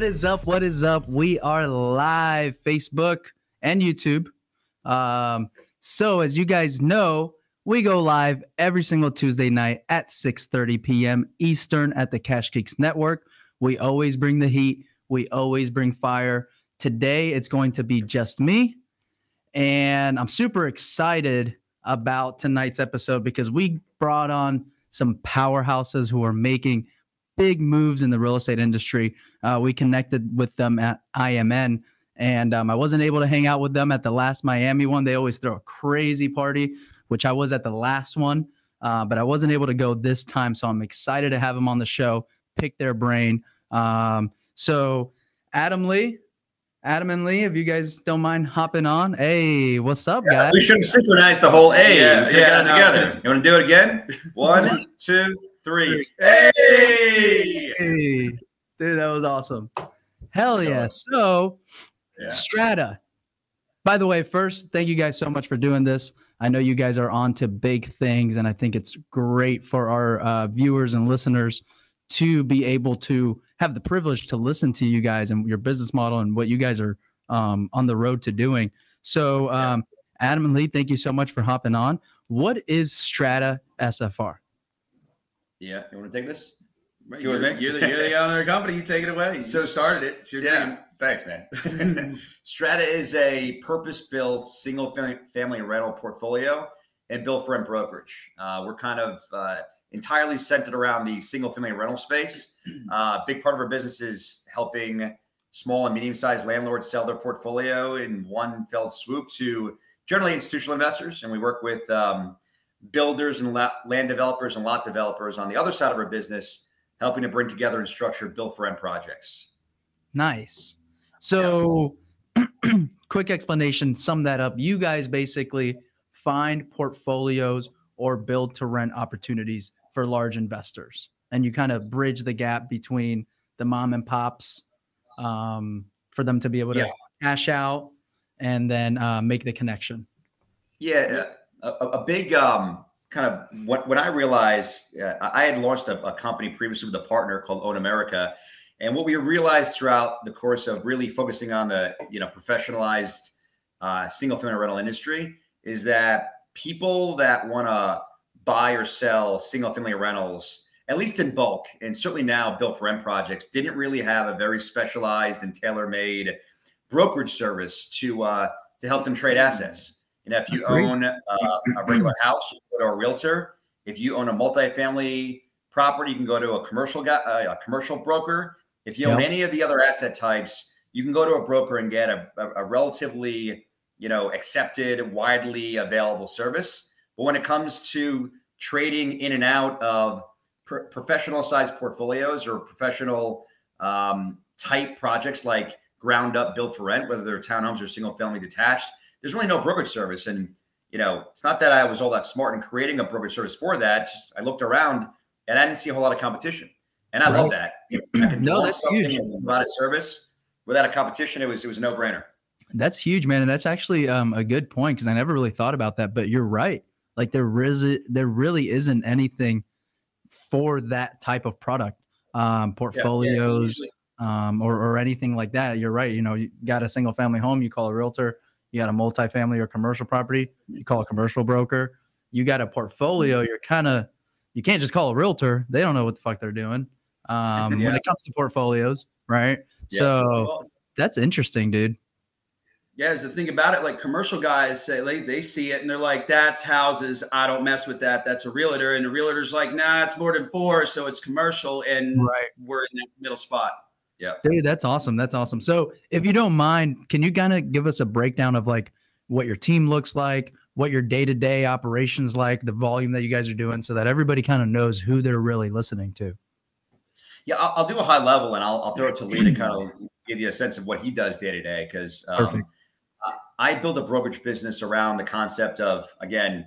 What is up? What is up? We are live, Facebook and YouTube. Um, so as you guys know, we go live every single Tuesday night at 6:30 p.m. Eastern at the Cash Geeks Network. We always bring the heat. We always bring fire. Today it's going to be just me, and I'm super excited about tonight's episode because we brought on some powerhouses who are making big moves in the real estate industry. Uh, we connected with them at IMN, and um, I wasn't able to hang out with them at the last Miami one. They always throw a crazy party, which I was at the last one, uh, but I wasn't able to go this time. So I'm excited to have them on the show, pick their brain. Um, so, Adam Lee, Adam and Lee, if you guys don't mind hopping on. Hey, what's up, Yeah, guys? we should have synchronized the whole A. Yeah, and yeah, it no. together. You want to do it again? One, two, three. Hey! Hey, dude, that was awesome. Hell yeah. So, Yeah. Strata. By the way, first, thank you guys so much for doing this. I know you guys are on to big things, and I think it's great for our uh, viewers and listeners to be able to have the privilege to listen to you guys and your business model and what you guys are um, on the road to doing. So, um, Adam and Lee, thank you so much for hopping on. What is Strata SFR? Yeah, you want to take this? Right, You You're, with you're the, you're the owner of the company. You take it away. You So- started it. It's your Yeah, dream. thanks, man. Strata is a purpose-built single-family rental portfolio and built for rent brokerage. Uh, we're kind of uh, entirely centered around the single-family rental space. Uh, big part of our business is helping small and medium-sized landlords sell their portfolio in one fell swoop to generally institutional investors, and we work with um, builders and la- land developers and lot developers on the other side of our business, helping to bring together and structure built-for-rent projects. Nice. So, quick explanation, sum that up. You guys basically find portfolios or build to rent opportunities for large investors, and you kind of bridge the gap between the mom and pops um, for them to be able to Yeah. cash out and then uh, make the connection. Yeah, a, a big um, kind of when, when I realized uh, I had launched a, a company previously with a partner called Own America, and what we realized throughout the course of really focusing on the you know professionalized uh, single family rental industry is that people that want to buy or sell single family rentals, at least in bulk, and certainly now built for rent projects, didn't really have a very specialized and tailor made brokerage service to uh, to help them trade assets. And if you Agreed. own uh, a regular house, you go to a realtor. If you own a multifamily property, you can go to a commercial guy, uh, a commercial broker. If you own Yep. any of the other asset types, you can go to a broker and get a, a, a relatively, you know, accepted, widely available service. But when it comes to trading in and out of pro- professional sized portfolios or professional um, type projects like ground up built for rent, whether they're townhomes or single family detached, there's really no brokerage service. And, you know, it's not that I was all that smart in creating a brokerage service for that. Just I looked around and I didn't see a whole lot of competition. And I love that. No, that's something huge. provide a service without a competition. It was it was a no brainer. That's huge, man, and that's actually um, a good point because I never really thought about that. But you're right. Like there really, there really isn't anything for that type of product, um, portfolios, um, or or anything like that. You're right. You know, you got a single family home, you call a realtor. You got a multifamily or commercial property, you call a commercial broker. You got a portfolio. You're kind of, you can't just call a realtor. They don't know what the fuck they're doing um, when it comes to portfolios, right? Yeah. So that's interesting, dude. yeah, is the thing about it. Like commercial guys say, like they see it and they're like, "That's houses. I don't mess with that. That's a realtor." And the realtor's like, "Nah, it's more than four, so it's commercial." And Right. we're in that middle spot. Dude, that's awesome. That's awesome. So, if you don't mind, can you kind of give us a breakdown of like what your team looks like, what your day to day operations like, the volume that you guys are doing, so that everybody kind of knows who they're really listening to? Yeah, I'll, I'll do a high level and I'll, I'll throw it to Lee to kind of give you a sense of what he does day to day. Because um. I build a brokerage business around the concept of, again,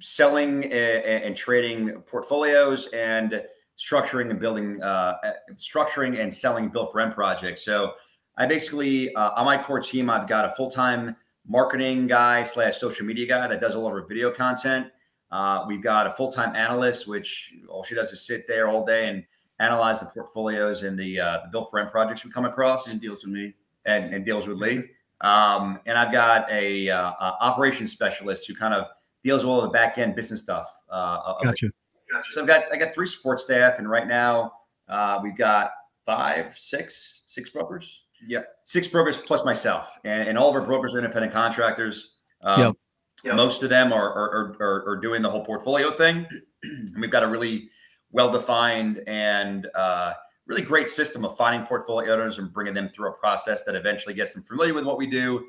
selling a- and trading portfolios and structuring and building, uh, uh, structuring and selling built for rent projects. So I basically, uh, on my core team, I've got a full time marketing guy slash social media guy that does all of our video content. Uh, we've got a full time analyst, which all she does is sit there all day and analyze the portfolios and the uh, the built for rent projects we come across, And deals with me. and, and deals with Lee. Um, and I've got a, uh, a operations specialist who kind of deals with all the back end business stuff. Uh, of the Gotcha. so I've got I got three support staff, and right now uh, we've got five, six, six brokers. Yeah. six brokers plus myself, and, and all of our brokers are independent contractors. Um, Yep. Yep. Most of them are are, are are doing the whole portfolio thing, and we've got a really well defined and uh, really great system of finding portfolio owners and bringing them through a process that eventually gets them familiar with what we do,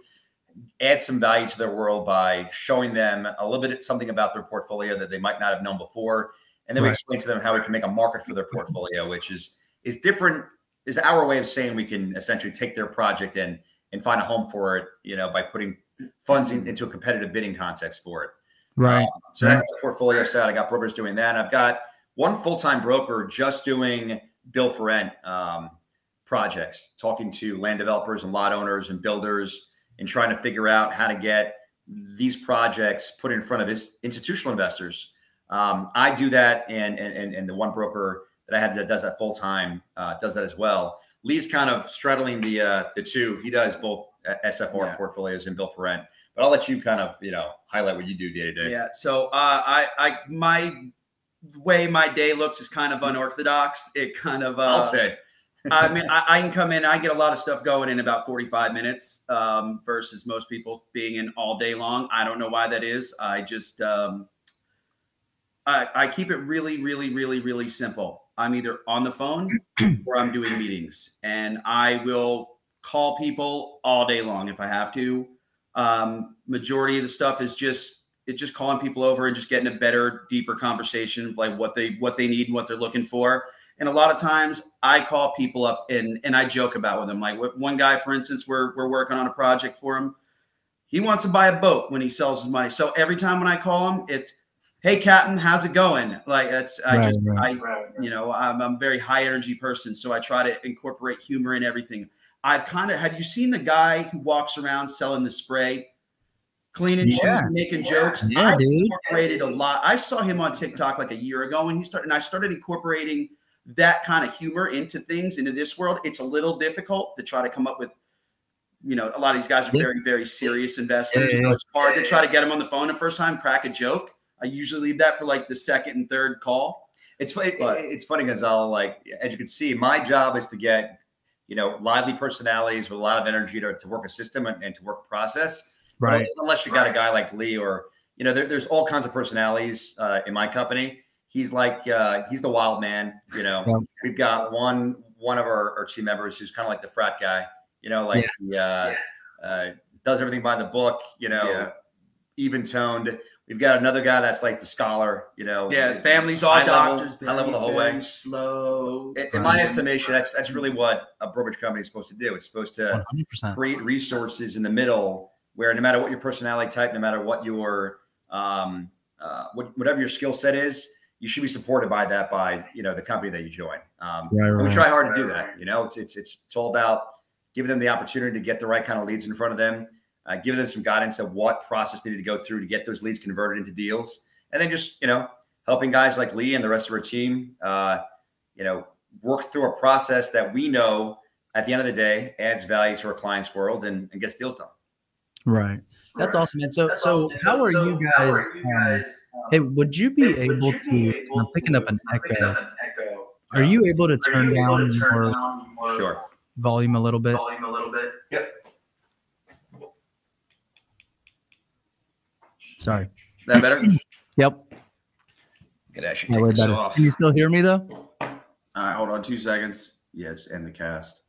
add some value to their world by showing them a little bit something about their portfolio that they might not have known before, and then we explain to them how we can make a market for their portfolio, which is is different. Is our way of saying we can essentially take their project and and find a home for it, you know, by putting funds in, into a competitive bidding context for it. Right. Um, so that's the portfolio side. I got brokers doing that. I've got one full time broker just doing build for rent um, projects, talking to land developers and lot owners and builders, and trying to figure out how to get these projects put in front of institutional investors. Um, I do that, and, and and the one broker that I have that does that full time uh, does that as well. Lee's kind of straddling the uh, the two. He does both uh, SFR Yeah. portfolios and build for rent. But I'll let you kind of you know highlight what you do day to day. Yeah. So uh, I, I, my way my day looks is kind of unorthodox. It kind of, uh, I'll say. I mean, I, I can come in, I get a lot of stuff going in about 45 minutes um, versus most people being in all day long. I don't know why that is. I just, um, I, I keep it really, really, really, really simple. I'm either on the phone or I'm doing meetings, and I will call people all day long if I have to. Um, majority of the stuff is just it's just calling people over and just getting a better, deeper conversation of like what they what they need and what they're looking for. And a lot of times I call people up and and I joke about with them. Like one guy, for instance, we're we're working on a project for him. He wants to buy a boat when he sells his money. So every time when I call him, it's, "Hey, Captain, how's it going?" Like that's I Right, just right. I you know I'm, I'm a very high energy person, so I try to incorporate humor in everything. I've kind of have you seen the guy who walks around selling the spray, cleaning shoes, Yeah. and making jokes? Yeah, I've dude. incorporated a lot. I saw him on TikTok like a year ago, and he started and I started incorporating that kind of humor into things into this world. It's a little difficult to try to come up with. You know, a lot of these guys are very, very serious investors. Yeah, yeah, So it's hard to try to get them on the phone the first time, crack a joke. I usually leave that for like the second and third call. It's funny. But- it's funny because I'll like, as you can see, my job is to get, you know, lively personalities with a lot of energy to, to work a system and, and to work a process. Right. Unless you got a guy like Lee or, you know, there, there's all kinds of personalities uh, in my company. He's like, uh, he's the wild man. You know, Yep. we've got one one of our, our team members who's kind of like the frat guy. You know, like he uh, uh, does everything by the book. You know, Yeah. even toned. We've got another guy that's like the scholar. You know, Yeah, his family's all High level- doctors. high level the whole very way. Slow. In, in my estimation, that's that's really what a brokerage company is supposed to do. It's supposed to 100%. create resources in the middle where no matter what your personality type, no matter what your um, uh, what, whatever your skill set is, you should be supported by that by you know the company that you join. Um, Right, and we try hard to do that. You know, it's it's it's it's all about giving them the opportunity to get the right kind of leads in front of them, uh, giving them some guidance of what process needed to go through to get those leads converted into deals, and then just you know helping guys like Lee and the rest of our team, uh, you know, work through a process that we know at the end of the day adds value to our clients' world and, and gets deals done. Right. That's awesome, man. So, so how are you guys? um, hey, would you be able to? I'm picking up an echo. echo Are you able to turn down your Sure. volume a little bit? volume a little bit? Sorry. that better? Yep. Could actually take this better. off. Can you still hear me though? All right, hold on two seconds. Yes, end the cast.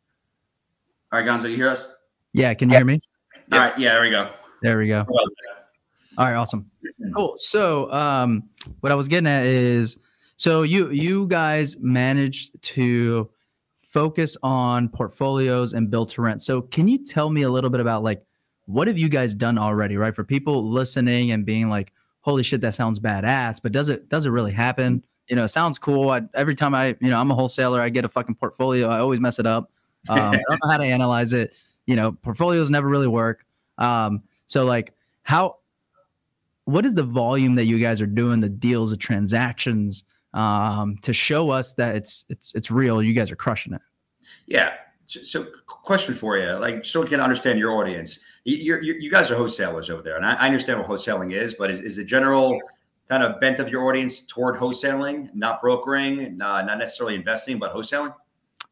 All right, Gonzo, you hear us? Yeah. Can you hear me? All right, yeah, there we go. There we go. Well, All right, awesome. Cool. So, um, what I was getting at is, so you you guys managed to focus on portfolios and build to rent. So, can you tell me a little bit about like what have you guys done already, right? For people listening and being like, "Holy shit, that sounds badass," but does it does it really happen? You know, it sounds cool. I, every time I, you know, I'm a wholesaler, I get a fucking portfolio. I always mess it up. Um, I don't know how to analyze it. You know, portfolios never really work. Um, so like, how what is the volume that you guys are doing the deals the transactions um, to show us that it's it's it's real. You guys are crushing it. Yeah. So, question for you, like so we can understand your audience. You, you you guys are wholesalers over there, and I, I understand what wholesaling is, but is, is the general kind of bent of your audience toward wholesaling, not brokering, not, not necessarily investing, but wholesaling?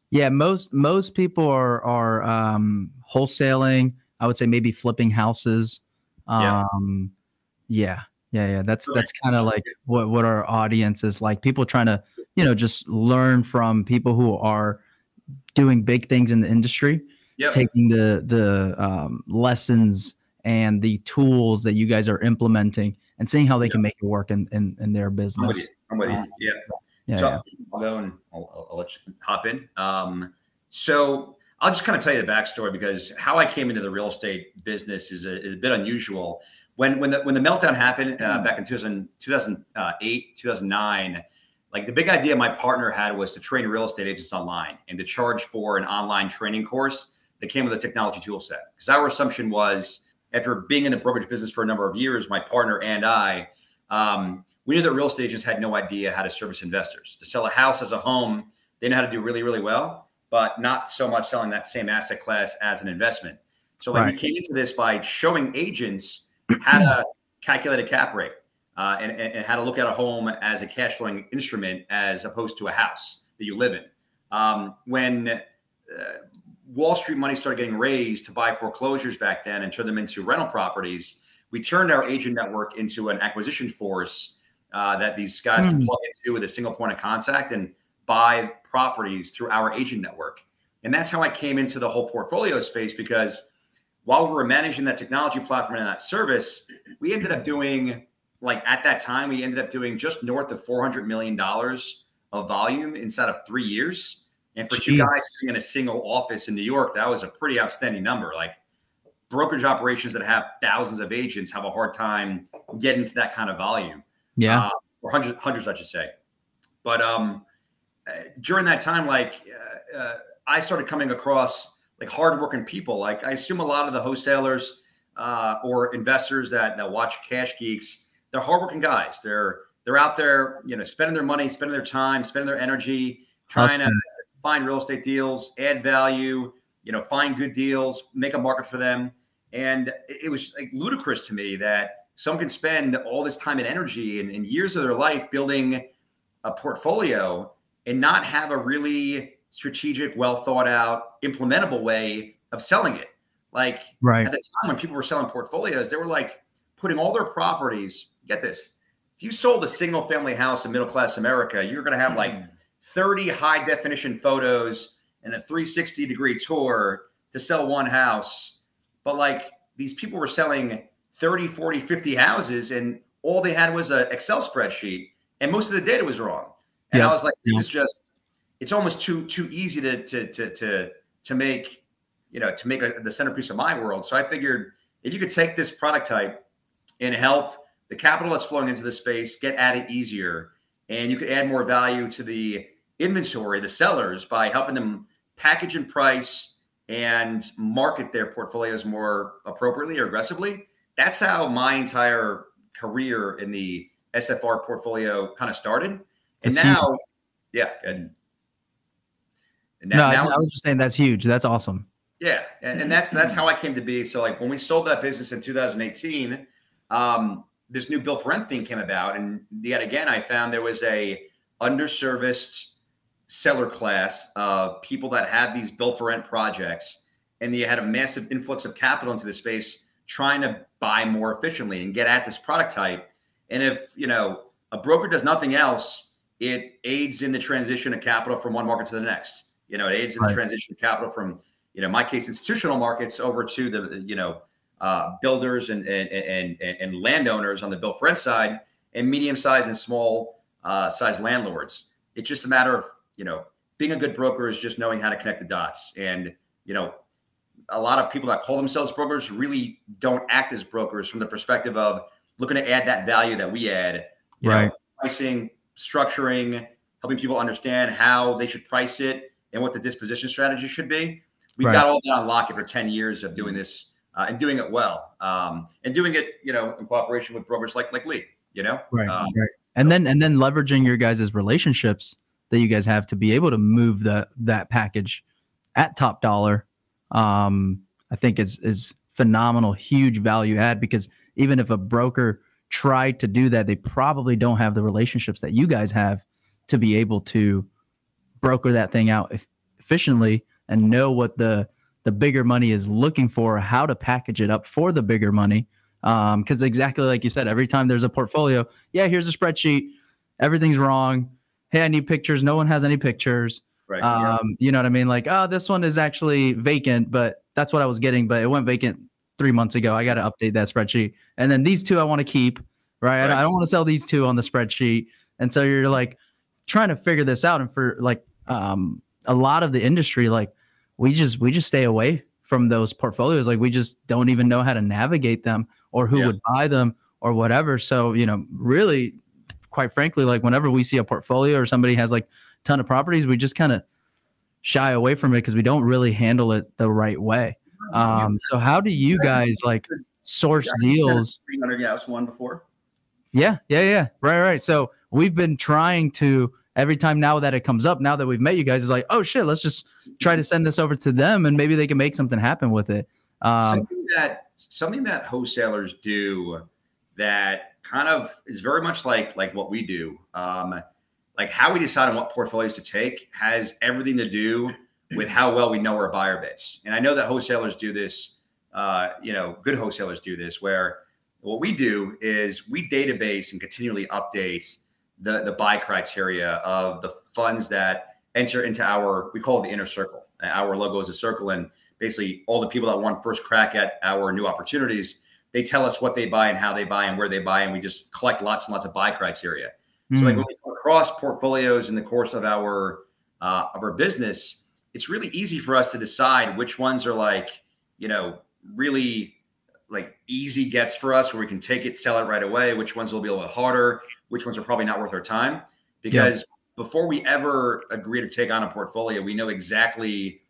Yeah, most most people are are um, wholesaling. I would say maybe flipping houses. Um, yeah. yeah, yeah, yeah. That's that's kind of like what what our audience is like. People trying to you know just learn from people who are doing big things in the industry, Yep. taking the the um, lessons and the tools that you guys are implementing and seeing how they can make it work in in, in their I'm with you. business. I'm with you. Uh, Yeah. Yeah, so yeah. I'll go and I'll, I'll, I'll let you hop in. Um, so I'll just kind of tell you the backstory because how I came into the real estate business is a, is a bit unusual. When when the when the meltdown happened uh, back in 2000, 2008, 2009, like the big idea my partner had was to train real estate agents online and to charge for an online training course that came with a technology tool set. Because our assumption was after being in the brokerage business for a number of years, my partner and I, um, we knew that real estate agents had no idea how to service investors. To sell a house as a home, they know how to do really, really well, but not so much selling that same asset class as an investment. So like we came into this by showing agents how to calculate a cap rate uh, and, and, and how to look at a home as a cash flowing instrument as opposed to a house that you live in. Um, when uh, Wall Street money started getting raised to buy foreclosures back then and turn them into rental properties, we turned our agent network into an acquisition force uh, that these guys can Hmm. plug into with a single point of contact and buy properties through our agent network. And that's how I came into the whole portfolio space because while we were managing that technology platform and that service, we ended up doing like at that time we ended up doing just north of 400 million dollars of volume inside of three years and for two guys sitting in a single office in new york that was a pretty outstanding number like brokerage operations that have thousands of agents have a hard time getting to that kind of volume Yeah. uh, or hundreds, hundreds, I should say. But um, uh, during that time, like uh, uh, I started coming across like hardworking people. Like I assume a lot of the wholesalers uh, or investors that that watch Cash Geeks, they're hardworking guys. They're they're out there, you know, spending their money, spending their time, spending their energy, trying to find real estate deals, add value, you know, find good deals, make a market for them. And it it was like ludicrous to me that some can spend all this time and energy and, and years of their life building a portfolio and not have a really strategic, well thought out, implementable way of selling it. Like Right. at the time when people were selling portfolios, they were like putting all their properties. Get this: if you sold a single family house in middle class America, you're going to have like mm. 30 high definition photos and a 360 degree tour to sell one house. But like these people were selling 30, 40, 50 houses, and all they had was an Excel spreadsheet, and most of the data was wrong. And Yeah. I was like, this Yeah. is just it's almost too too easy to to to to to make you know to make a, the centerpiece of my world. So I figured if you could take this product type and help the capital that's flowing into the space get at it easier, and you could add more value to the inventory, the sellers by helping them package and price and market their portfolios more appropriately or aggressively. That's how my entire career in the SFR portfolio kind of started. And That's now, yeah, and, and no, now, I, now I was just saying that's huge. That's awesome. yeah, and, and that's that's how I came to be. So like when we sold that business in 2018, um, this new built for rent thing came about, and yet again I found there was a underserviced seller class of people that had these built for rent projects, and you had a massive influx of capital into the space trying to buy more efficiently and get at this product type. And if you know a broker does nothing else, it aids in the transition of capital from one market to the next. You know, it aids in Right. the transition of capital from you know, my case, institutional markets over to the, you know, uh, builders and, and, and, and landowners on the built for rent side and medium sized and small uh, size landlords. It's just a matter of, you know, being a good broker is just knowing how to connect the dots. And, you know, a lot of people that call themselves brokers really don't act as brokers from the perspective of looking to add that value that we add, you Right. know, pricing, structuring, helping people understand how they should price it and what the disposition strategy should be. We've Right. got all that on lock after 10 years of doing this uh, and doing it well um, and doing it, you know, in cooperation with brokers like, like Lee, you know? Right. Um, right. and then and then leveraging your guys' relationships that you guys have to be able to move the that package at top dollar um i think is is phenomenal huge value add because even if a broker tried to do that they probably don't have the relationships that you guys have to be able to broker that thing out efficiently and know what the the bigger money is looking for how to package it up for the bigger money. Because um, exactly like you said every time there's a portfolio yeah here's a spreadsheet everything's wrong. Hey i need pictures. No one has any pictures. Right. um, yeah. you know what i mean? Like oh this one is actually vacant but that's what i was getting but it went vacant three months ago. I got to update that spreadsheet. And then these two i want to keep right, I- Right. i don't want to sell these two on the spreadsheet. And so you're like trying to figure this out. And for like um, a lot of the industry like we just we just stay away from those portfolios like we just don't even know how to navigate them or who Yeah. would buy them or whatever so you know really quite frankly like whenever we see a portfolio or somebody has like a ton of properties we just kind of shy away from it because we don't really handle it the right way um so how do you guys like source deals 300 yeah, it was one before. yeah, yeah, yeah. Right, right. So we've been trying to every time now that it comes up, now that we've met you guys, is like, oh shit, let's just try to send this over to them and maybe they can make something happen with it. Um, something that something that wholesalers do that kind of is very much like like what we do. Um, like how we decide on what portfolios to take has everything to do with how well we know our buyer base. And I know that wholesalers do this. Uh, you know, good wholesalers do this where what we do is we database and continually update the the buy criteria of the funds that enter into our we call it the inner circle. Our logo is a circle, and basically all the people that want first crack at our new opportunities, they tell us what they buy and how they buy and where they buy, and we just collect lots and lots of buy criteria. So like mm, when we come across portfolios in the course of our uh, of our business, it's really easy for us to decide which ones are like you know really like easy gets for us where we can take it, sell it right away. Which ones will be a little harder? Which ones are probably not worth our time? Because before we ever agree to take on a portfolio, we know exactly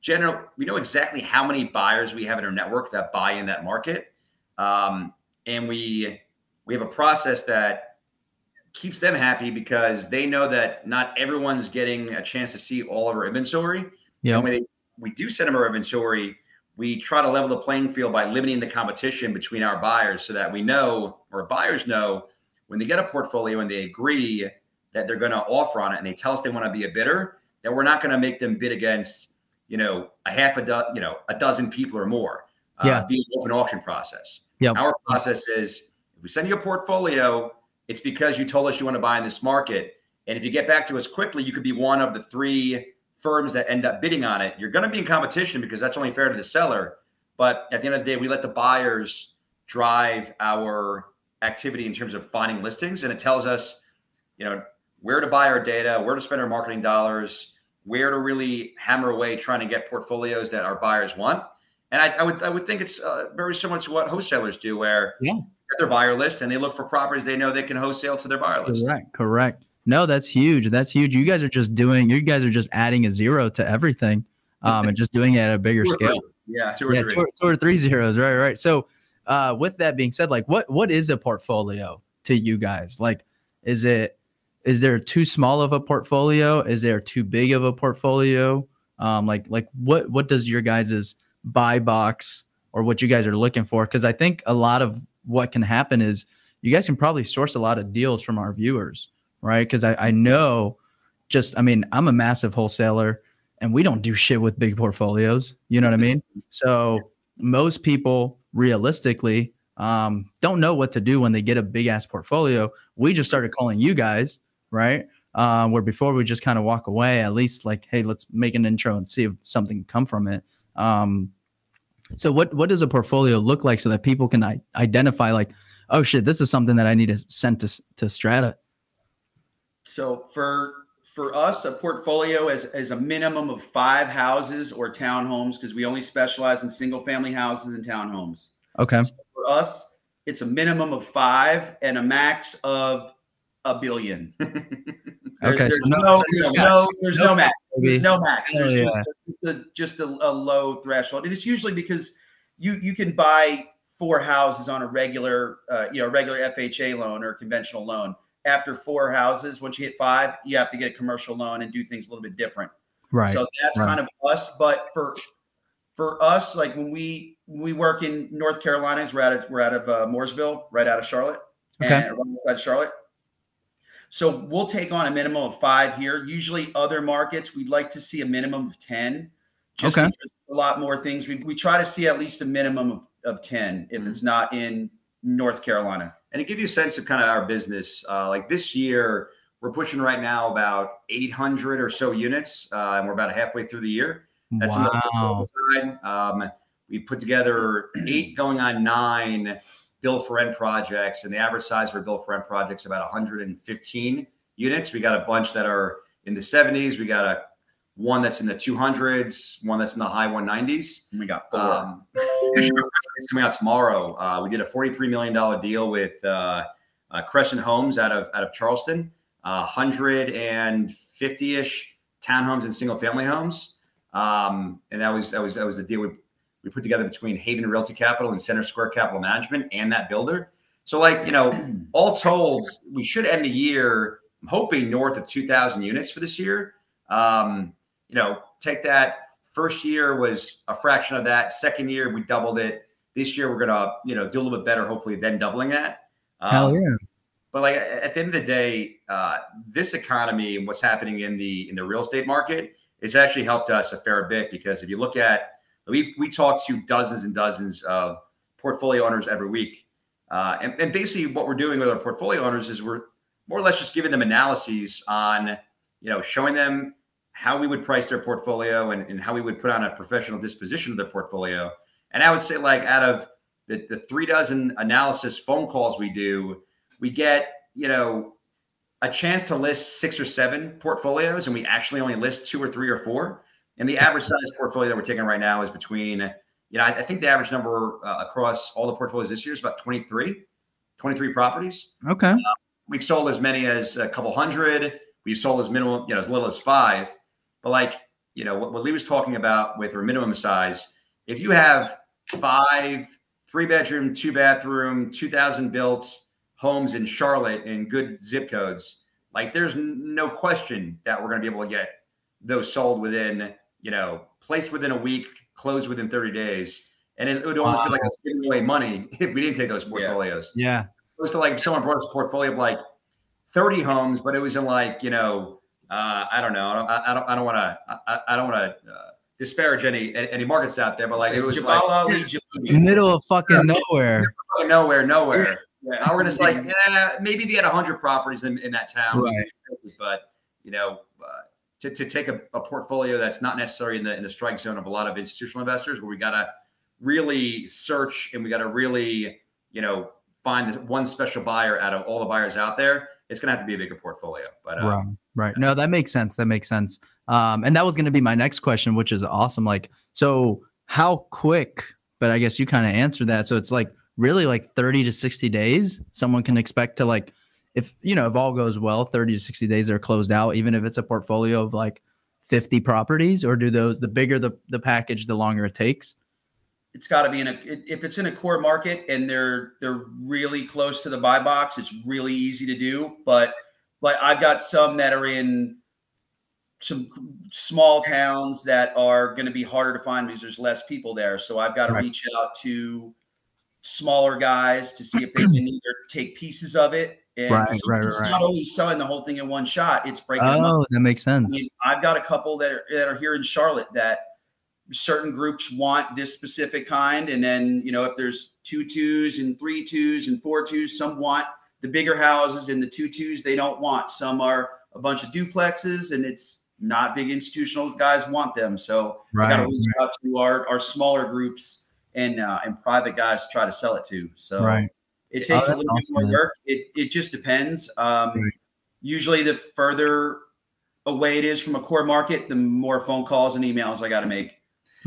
general we know exactly how many buyers we have in our network that buy in that market, um, and we we have a process that keeps them happy because they know that not everyone's getting a chance to see all of our inventory. yeah. And when they, we do send them our inventory, we try to level the playing field by limiting the competition between our buyers so that we know, or buyers know, when they get a portfolio and they agree that they're going to offer on it and they tell us they want to be a bidder, that we're not going to make them bid against, you know, a half a dozen, you know, a dozen people or more. Uh, Yeah. Via open auction process. Yep. Our process is if we send you a portfolio, it's because you told us you want to buy in this market. And if you get back to us quickly, you could be one of the three firms that end up bidding on it. You're going to be in competition because that's only fair to the seller. But at the end of the day, we let the buyers drive our activity in terms of finding listings, and it tells us, you know, where to buy our data, where to spend our marketing dollars, where to really hammer away trying to get portfolios that our buyers want. And I, I would I would think it's uh, very similar to what wholesalers do, where Yeah. their buyer list and they look for properties they know they can wholesale to their buyer list. Correct. Correct. No, that's huge. That's huge. You guys are just doing. You guys are just adding a zero to everything, um, and just doing it at a bigger Two scale. three. Yeah. Two or yeah, three. two, two or three zeros. Right, right. So, uh, with that being said, like, what what is a portfolio to you guys? Like, is it is there too small of a portfolio? Is there too big of a portfolio? Um, like like what what does your guys's buy box or what you guys are looking for? Because I think a lot of what can happen is you guys can probably source a lot of deals from our viewers, right? Because I, I know just I mean I'm a massive wholesaler and we don't do shit with big portfolios. You know what I mean? So most people realistically um, don't know what to do when they get a big ass portfolio. We just started calling you guys, right? Um, where before we just kind of walk away, at least like, hey, let's make an intro and see if something come from it. Um, so what what does a portfolio look like so that people can I- identify like, oh shit, this is something that I need to send to to Strata. So for for us, a portfolio is, is a minimum of five houses or townhomes because we only specialize in single family houses and townhomes. Okay. For us, it's a minimum of five and a max of a billion. Okay, there's so no- no, there's no no, there's no max. There's no max. There's yeah. just, a, just a, a low threshold, and it's usually because you you can buy four houses on a regular uh, you know regular FHA loan or conventional loan after four houses. Once you hit five, you have to get a commercial loan and do things a little bit different. Right. So that's right. kind of us. But for for us, like when we we work in North Carolina, we're out of we're out of uh, Mooresville, right out of Charlotte, Okay. and right outside Charlotte. So we'll take on a minimum of five here. Usually, other markets we'd like to see a minimum of ten. Just Okay. because a lot more things. We, we try to see at least a minimum of, of ten if Mhm. it's not in North Carolina. And to give you a sense of kind of our business, uh, like this year, we're pushing right now about 800 or so units, uh, and we're about halfway through the year. That's wow. side. Um, we put together eight going on nine build for rent projects, and the average size for build for rent projects about 115 units. We got a bunch that are in the 70s. We got a one that's in the 200s, one that's in the high 190s. We got four. Um, it's coming out tomorrow. Uh, we did a $43 million deal with uh, uh, Crescent Homes out of out of Charleston, uh, 150-ish townhomes and single family homes. Um, and that was that was that was a deal we, we put together between Haven Realty Capital and Center Square Capital Management and that builder. So like, you know, all told, we should end the year I'm hoping north of 2,000 units for this year. Um, you know, take that first year was a fraction of that. Second year, we doubled it. This year, we're gonna, you know, do a little bit better, hopefully, than doubling that. Um, Hell yeah. But like at the end of the day, uh, this economy and what's happening in the in the real estate market has actually helped us a fair bit because if you look at we we talk to dozens and dozens of portfolio owners every week, uh, and, and basically what we're doing with our portfolio owners is we're more or less just giving them analyses on you know showing them how we would price their portfolio and, and how we would put on a professional disposition of their portfolio. And I would say like out of the, the three dozen analysis phone calls we do, we get, you know, a chance to list six or seven portfolios, and we actually only list two or three or four. And the average size portfolio that we're taking right now is between, you know, I, I think the average number uh, across all the portfolios this year is about 23, 23 properties. Okay. We've sold as many as a couple hundred. We've sold as minimum, you know, as little as five. But like, you know, what, what Lee was talking about with our minimum size, if you have five, three bedroom, two bathroom, 2000 built homes in Charlotte in good zip codes, like there's no question that we're going to be able to get those sold within, you know, placed within a week, closed within 30 days. And it, it would almost be like giving away money if we didn't take those portfolios Yeah. opposed to like if someone brought us a portfolio of like 30 homes, but it was in like, you know, uh, I don't know. I don't, I don't, want to, I, I don't want to uh, disparage any, any markets out there, but like it was Jabal like Ali, Jalubi. Middle of fucking nowhere. nowhere, nowhere. Yeah. Now we're just like, yeah, maybe they had 100 properties in, in that town, Right. but you know, uh, to, to take a, a portfolio that's not necessarily in the in the strike zone of a lot of institutional investors, where we got to really search and we got to really, you know, find this one special buyer out of all the buyers out there. It's going to have to be a bigger portfolio, but uh, Right. Right. No, that makes sense. That makes sense. Um, and that was going to be my next question, which is awesome. Like, so how quick? But I guess you kind of answered that. So it's like really like 30 to 60 days. Someone can expect to like, if you know, if all goes well, 30 to 60 days they're closed out, even if it's a portfolio of like 50 properties, or do those the bigger the the package, the longer it takes? It's got to be in a if it's in a core market and they're they're really close to the buy box it's really easy to do but like i've got some that are in some small towns that are going to be harder to find because there's less people there so i've got to Right. reach out to smaller guys to see if they can either take pieces of it and Right, so right, it's right, not always selling the whole thing in one shot it's breaking Oh, that makes I sense. mean, I've got a couple that are, that are here in Charlotte that certain groups want this specific kind. And then, you know, if there's two twos and three twos and four twos, some want the bigger houses and the two twos they don't want. Some are a bunch of duplexes and it's not big institutional guys want them. So I got to reach out to our, our smaller groups and, uh, and private guys to try to sell it to. So Right. it Oh, takes a little awesome, bit more work. It, it just depends. Um, Right. Usually, the further away it is from a core market, the more phone calls and emails I got to make.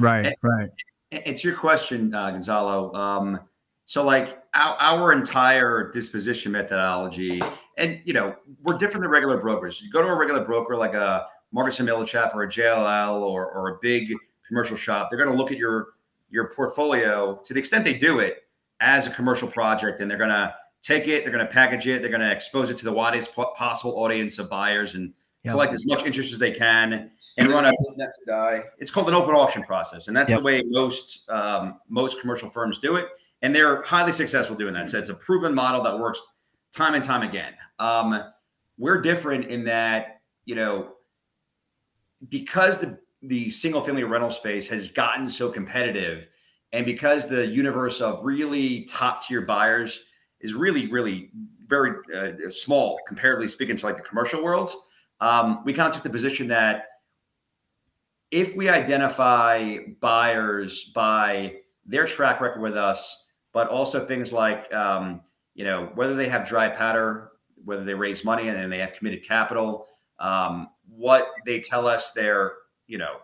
Right. Right. It's your question, uh, Gonzalo. Um, so, like our, our entire disposition methodology, and you know, we're different than regular brokers. You go to a regular broker like a Marcus and Millichap or a JLL or, or a big commercial shop. They're going to look at your your portfolio to the extent they do it as a commercial project, and they're going to take it, they're going to package it, they're going to expose it to the widest possible audience of buyers and yep. collect as much interest as they can and run a die. It's called an open auction process, and that's yep. the way most um, most commercial firms do it, and they're highly successful doing that. So it's a proven model that works time and time again. Um, we're different in that you know because the the single family rental space has gotten so competitive and because the universe of really top tier buyers is really, really very uh, small, comparatively speaking, to like the commercial worlds, um, we kind of took the position that if we identify buyers by their track record with us, but also things like, um, you know, whether they have dry powder, whether they raise money and then they have committed capital, um, what they tell us their, you know,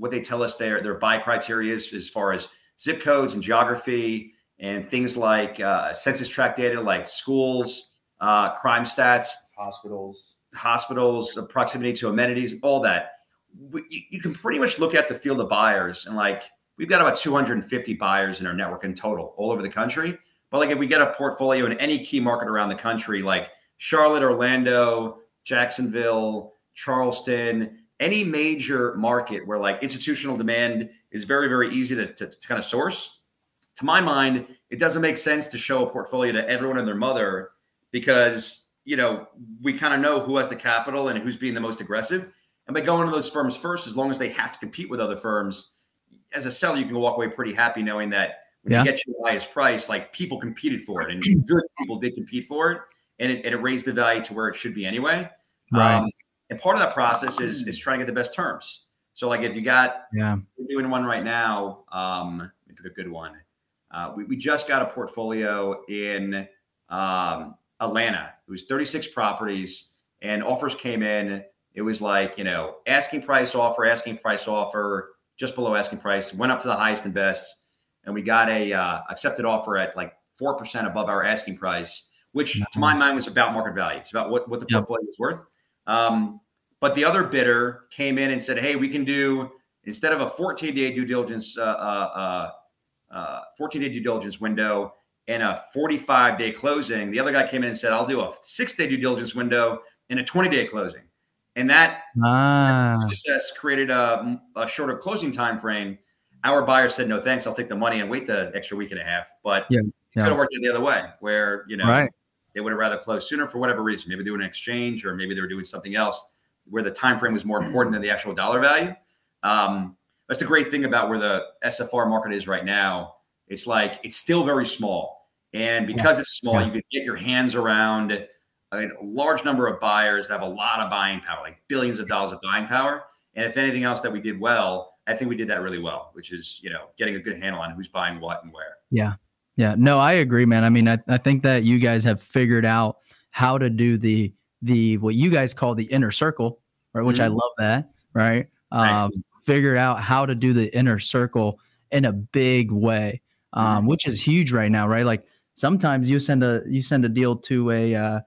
what they tell us their their buy criteria is as far as zip codes and geography and things like uh, census tract data, like schools, uh, crime stats, hospitals, hospitals, proximity to amenities, all that. You, you can pretty much look at the field of buyers and like we've got about 250 buyers in our network in total all over the country. But like if we get a portfolio in any key market around the country, like Charlotte, Orlando, Jacksonville, Charleston, any major market where like institutional demand is very, very easy to, to, to kind of source, to my mind, it doesn't make sense to show a portfolio to everyone and their mother because you know we kind of know who has the capital and who's being the most aggressive. And by going to those firms first, as long as they have to compete with other firms, as a seller, you can walk away pretty happy knowing that when yeah. you get your highest price, like people competed for it and good people did compete for it, and it, and it raised the value to where it should be anyway. Right. Um, and part of that process is is trying to get the best terms. So like if you got yeah, we're doing one right now. Um, let me pick a good one. Uh, we, we just got a portfolio in um, Atlanta. It was 36 properties, and offers came in. It was like you know asking price offer, asking price offer, just below asking price. Went up to the highest and best, and we got a uh, accepted offer at like four percent above our asking price, which to my mind was about market value. It's about what what the yep. portfolio was worth. Um, but the other bidder came in and said, "Hey, we can do instead of a 14 day due diligence, uh, uh, uh, 14 day due diligence window and a 45 day closing." The other guy came in and said, "I'll do a six day due diligence window and a 20 day closing." And that ah. process created a, a shorter closing time frame. Our buyer said, "No, thanks. I'll take the money and wait the extra week and a half." But yeah, yeah. could have worked it the other way, where you know right. they would have rather closed sooner for whatever reason. Maybe they were an exchange, or maybe they were doing something else where the time frame was more important than the actual dollar value. Um, that's the great thing about where the SFR market is right now. It's like it's still very small, and because yeah. it's small, yeah. you can get your hands around a large number of buyers that have a lot of buying power, like billions of dollars of buying power. And if anything else that we did well, I think we did that really well, which is you know getting a good handle on who's buying what and where. Yeah, yeah. No, I agree, man. I mean, I, I think that you guys have figured out how to do the the what you guys call the inner circle, right? Which mm-hmm. I love that, right? Um, figured out how to do the inner circle in a big way, um, which is huge right now, right? Like sometimes you send a you send a deal to a uh,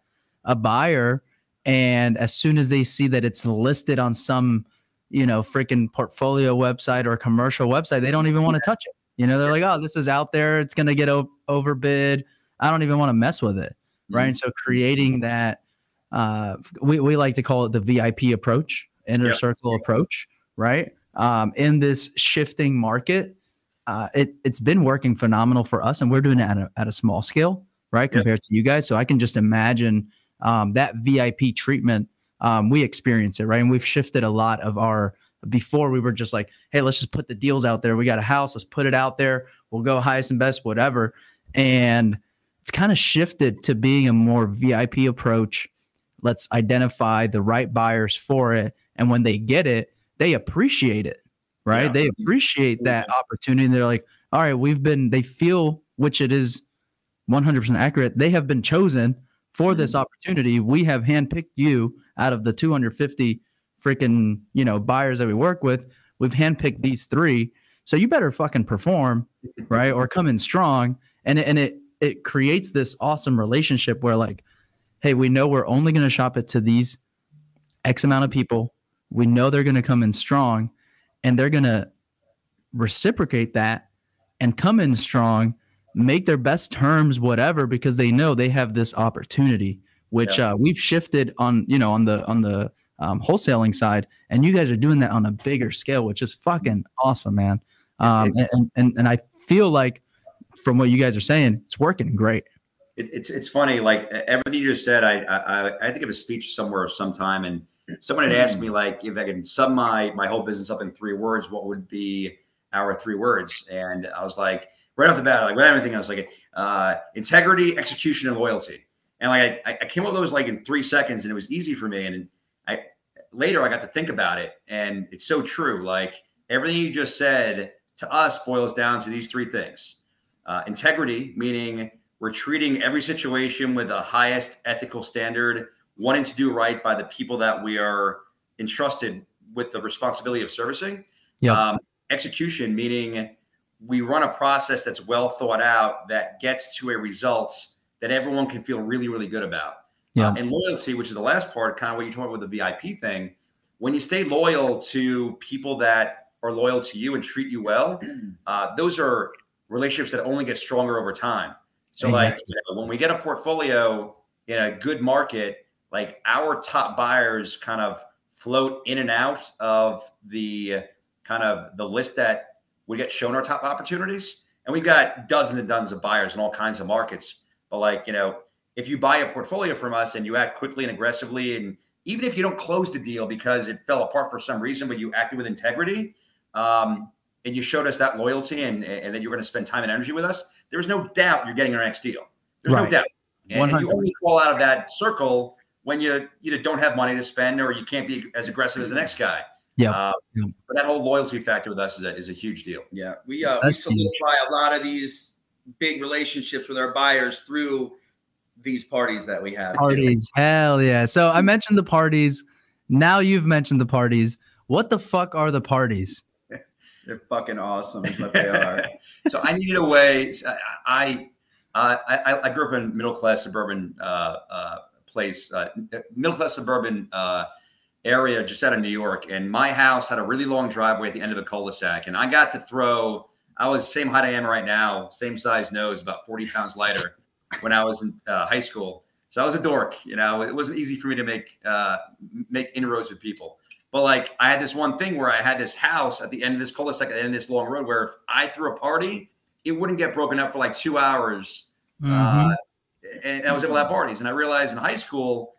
a buyer, and as soon as they see that it's listed on some you know freaking portfolio website or commercial website, they don't even want to touch it. You know, they're like, oh, this is out there. It's gonna get o- overbid. I don't even want to mess with it, right? Mm-hmm. And so creating that uh, we, we like to call it the VIP approach, inner yep. circle approach, right? Um, in this shifting market, uh, it, it's been working phenomenal for us, and we're doing it at a, at a small scale, right? Compared yep. to you guys. So I can just imagine um, that VIP treatment. Um, we experience it, right? And we've shifted a lot of our before we were just like, hey, let's just put the deals out there. We got a house, let's put it out there. We'll go highest and best, whatever. And it's kind of shifted to being a more VIP approach let's identify the right buyers for it and when they get it they appreciate it right? Yeah. they appreciate that opportunity. They're like all right we've been they feel which it is 100% accurate they have been chosen for mm-hmm. this opportunity. We have handpicked you out of the 250 freaking you know buyers that we work with. We've handpicked these three. So you better fucking perform right or come in strong. And and it it creates this awesome relationship where like hey, we know we're only going to shop it to these X amount of people. We know they're going to come in strong and they're going to reciprocate that and come in strong make their best terms, whatever, because they know they have this opportunity, which Yeah. uh, we've shifted on, you know, on the on the um, wholesaling side, and you guys are doing that on a bigger scale, which is fucking awesome, man. Um, and, and and I feel like from what you guys are saying, it's working great. It, it's it's funny, like everything you just said. I, I I had to give a speech somewhere sometime, and someone had asked me like if I could sum my my whole business up in three words, what would be our three words? And I was like, right off the bat, like without anything, I was like, uh, integrity, execution, and loyalty. And like I, I came up with those like in three seconds, and it was easy for me. And I later I got to think about it, and it's so true. Like everything you just said to us boils down to these three things: uh, integrity, meaning we're treating every situation with the highest ethical standard, wanting to do right by the people that we are entrusted with the responsibility of servicing. Yeah. Um, execution, meaning we run a process that's well thought out that gets to a results that everyone can feel really, really good about. Yeah. Uh, and loyalty, which is the last part, kind of what you talked about with the VIP thing. When you stay loyal to people that are loyal to you and treat you well, uh, those are relationships that only get stronger over time. So, like you know, when we get a portfolio in a good market, like our top buyers kind of float in and out of the kind of the list that we get shown our top opportunities. And we've got dozens and dozens of buyers in all kinds of markets. But like, you know, if you buy a portfolio from us and you act quickly and aggressively, and even if you don't close the deal because it fell apart for some reason, but you acted with integrity, um, and you showed us that loyalty and, and that you're going to spend time and energy with us, there was no doubt you're getting our next deal. There's no doubt. And, and you 100%. only fall out of that circle when you either don't have money to spend or you can't be as aggressive as the next guy. Yeah. Uh, Yeah. But that whole loyalty factor with us is a, is a huge deal. Yeah, we uh, we That's huge. solidify a lot of these big relationships with our buyers through these parties that we have. too. Parties, hell yeah. So I mentioned the parties. Now you've mentioned the parties. What the fuck are the parties? They're fucking awesome, is what they are. so I needed a way. I I I, I grew up in middle class suburban uh, uh, place, uh, middle class suburban uh, area just out of New York, and my house had a really long driveway at the end of a cul-de-sac, and I got to throw. I was same height I am right now, same size nose, about forty pounds lighter when I was in uh, high school. So I was a dork. You know, it wasn't easy for me to make uh, make inroads with people. But like I had this one thing where I had this house at the end of this cul-de-sac, at the end of this long road, where if I threw a party, it wouldn't get broken up for like two hours. Mhm. Uh, and I was able to have parties. And I realized in high school,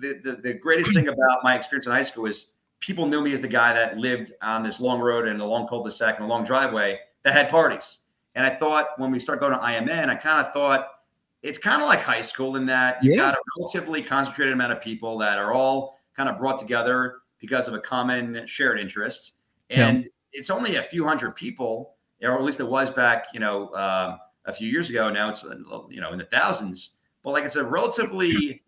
the, the, the greatest thing about my experience in high school is people knew me as the guy that lived on this long road and a long cul-de-sac and a long driveway that had parties. And I thought when we started going to IMN, I kind of thought it's kind of like high school in that you've Yeah. got a relatively concentrated amount of people that are all kind of brought together because of a common shared interest. Yeah. And it's only a few hundred people, or at least it was back, you know, um, a few years ago. Now it's, you know, in the thousands. But like it's a relatively,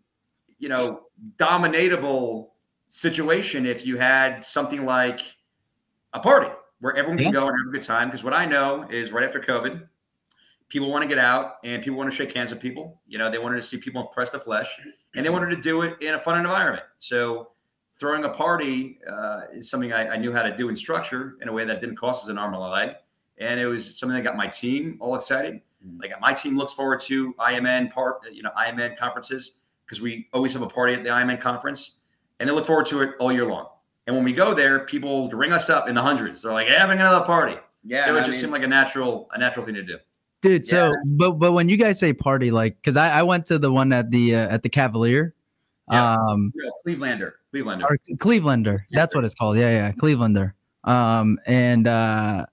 you know, dominatable situation if you had something like a party where everyone can go and have a good time. Because what I know is right after COVID, people want to get out and people want to shake hands with people. You know, they wanted to see people impress the flesh and they wanted to do it in a fun environment. So throwing a party uh, is something I, I knew how to do and structure in a way that didn't cost us an arm and a leg. And it was something that got my team all excited. Like my team looks forward to IMN part, you know, IMN conferences because we always have a party at the IMN conference, and they look forward to it all year long. And when we go there, people ring us up in the hundreds. They're like, hey, "Having another party." Yeah, so it I just mean, seemed like a natural, a natural thing to do. Dude, so but but when you guys say party, like, because I, I went to the one at the uh, at the Cavalier, Yeah. um, real Clevelander. Cleveland. or Clevelander. That's what it's called. Yeah, yeah, Clevelander. Um, and uh,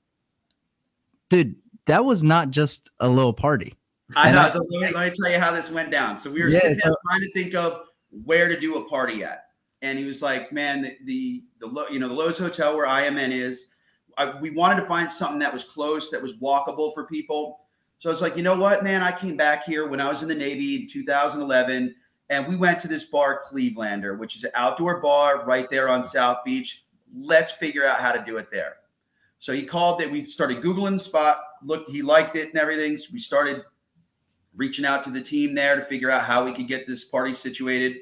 dude, that was not just a little party. I And know. I- so let, me, let me tell you how this went down. So we were Yeah, sitting there so- trying to think of where to do a party at, and he was like, "Man, the the, the Lo- you know the Loews Hotel where IMN is, I, we wanted to find something that was close, that was walkable for people." So I was like, "You know what, man? I came back here when I was in the Navy in 2011, and we went to this bar, Clevelander, which is an outdoor bar right there on South Beach. Let's figure out how to do it there." So he called it. We started googling the spot. Look, he liked it and everything. So we started reaching out to the team there to figure out how we could get this party situated.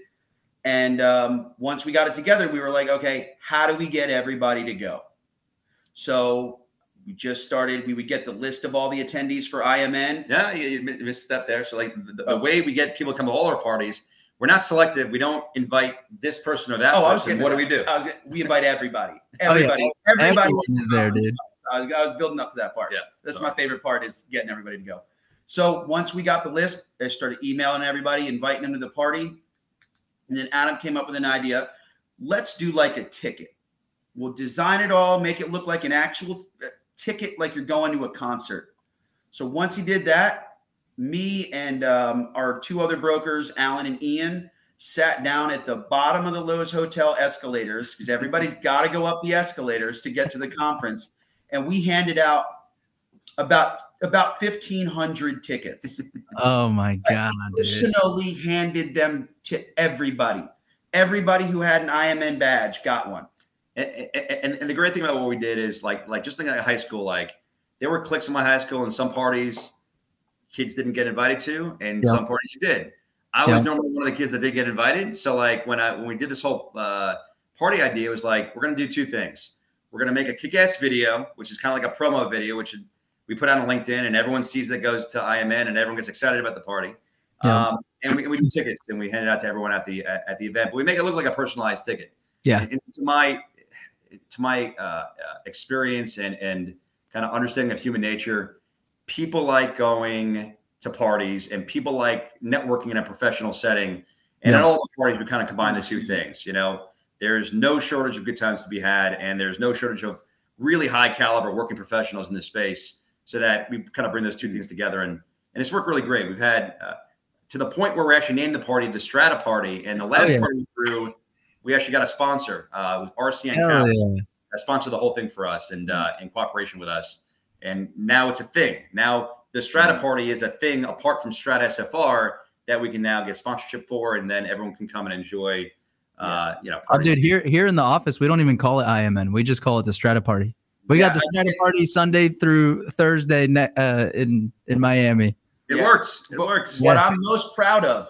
And um, once we got it together, we were like, okay, how do we get everybody to go? So we just started. We would get the list of all the attendees for IMN. Yeah, you, you mi- missed a step there. So like the, the way we get people to come to all our parties, we're not selective. We don't invite this person or that Oh, I was person. getting What do we do? I was, we invite everybody. Oh, yeah. Everybody. Everybody. Everyone is there, dude. I was, I was building up to that part. Yeah. That's my favorite part is getting everybody to go. So once we got the list, I started emailing everybody, inviting them to the party. And then Adam came up with an idea. Let's do like a ticket. We'll design it all, make it look like an actual uh, ticket, like you're going to a concert. So once he did that, me and um, our two other brokers, Alan and Ian, sat down at the bottom of the Loews Hotel escalators because everybody's got to go up the escalators to get to the conference, and we handed out about about fifteen hundred tickets. Oh my god, dude. Personally, handed them to everybody. Everybody who had an IMN badge got one. And, and, and the great thing about what we did is like like just thinking of high school, like there were cliques in my high school, and some parties kids didn't get invited to, and Yeah. some parties you did. I was normally one of the kids that did get invited. So like when I when we did this whole uh, party idea, it was like we're gonna do two things. We're gonna make a kick-ass video, which is kind of like a promo video, which we put out on LinkedIn, and everyone sees that goes to IMN, and everyone gets excited about the party. Yeah. Um, and we, we do tickets, and we hand it out to everyone at the at the event. But we make it look like a personalized ticket. Yeah. And to my to my uh, uh, experience and and kind of understanding of human nature, people like going to parties, and people like networking in a professional setting. And Yeah. at all the parties, we kind of combine the two things. You know, there's no shortage of good times to be had, and there's no shortage of really high caliber working professionals in this space. So that we kind of bring those two things together, and and it's worked really great. We've had uh, to the point where we actually named the party the Strata Party, and the last Oh, yeah. party we threw, we actually got a sponsor uh, with RCN Capital yeah. that sponsored the whole thing for us and uh, in cooperation with us. And now it's a thing. Now the Strata Party is a thing apart from Strata SFR that we can now get sponsorship for, and then everyone can come and enjoy. Uh, you know, Oh, parties. dude, here here in the office, we don't even call it IMN. We just call it the Strata Party. We got the Strata Party Sunday through Thursday ne- uh, in in Miami. it Yeah. works. It works. What Yeah. I'm most proud of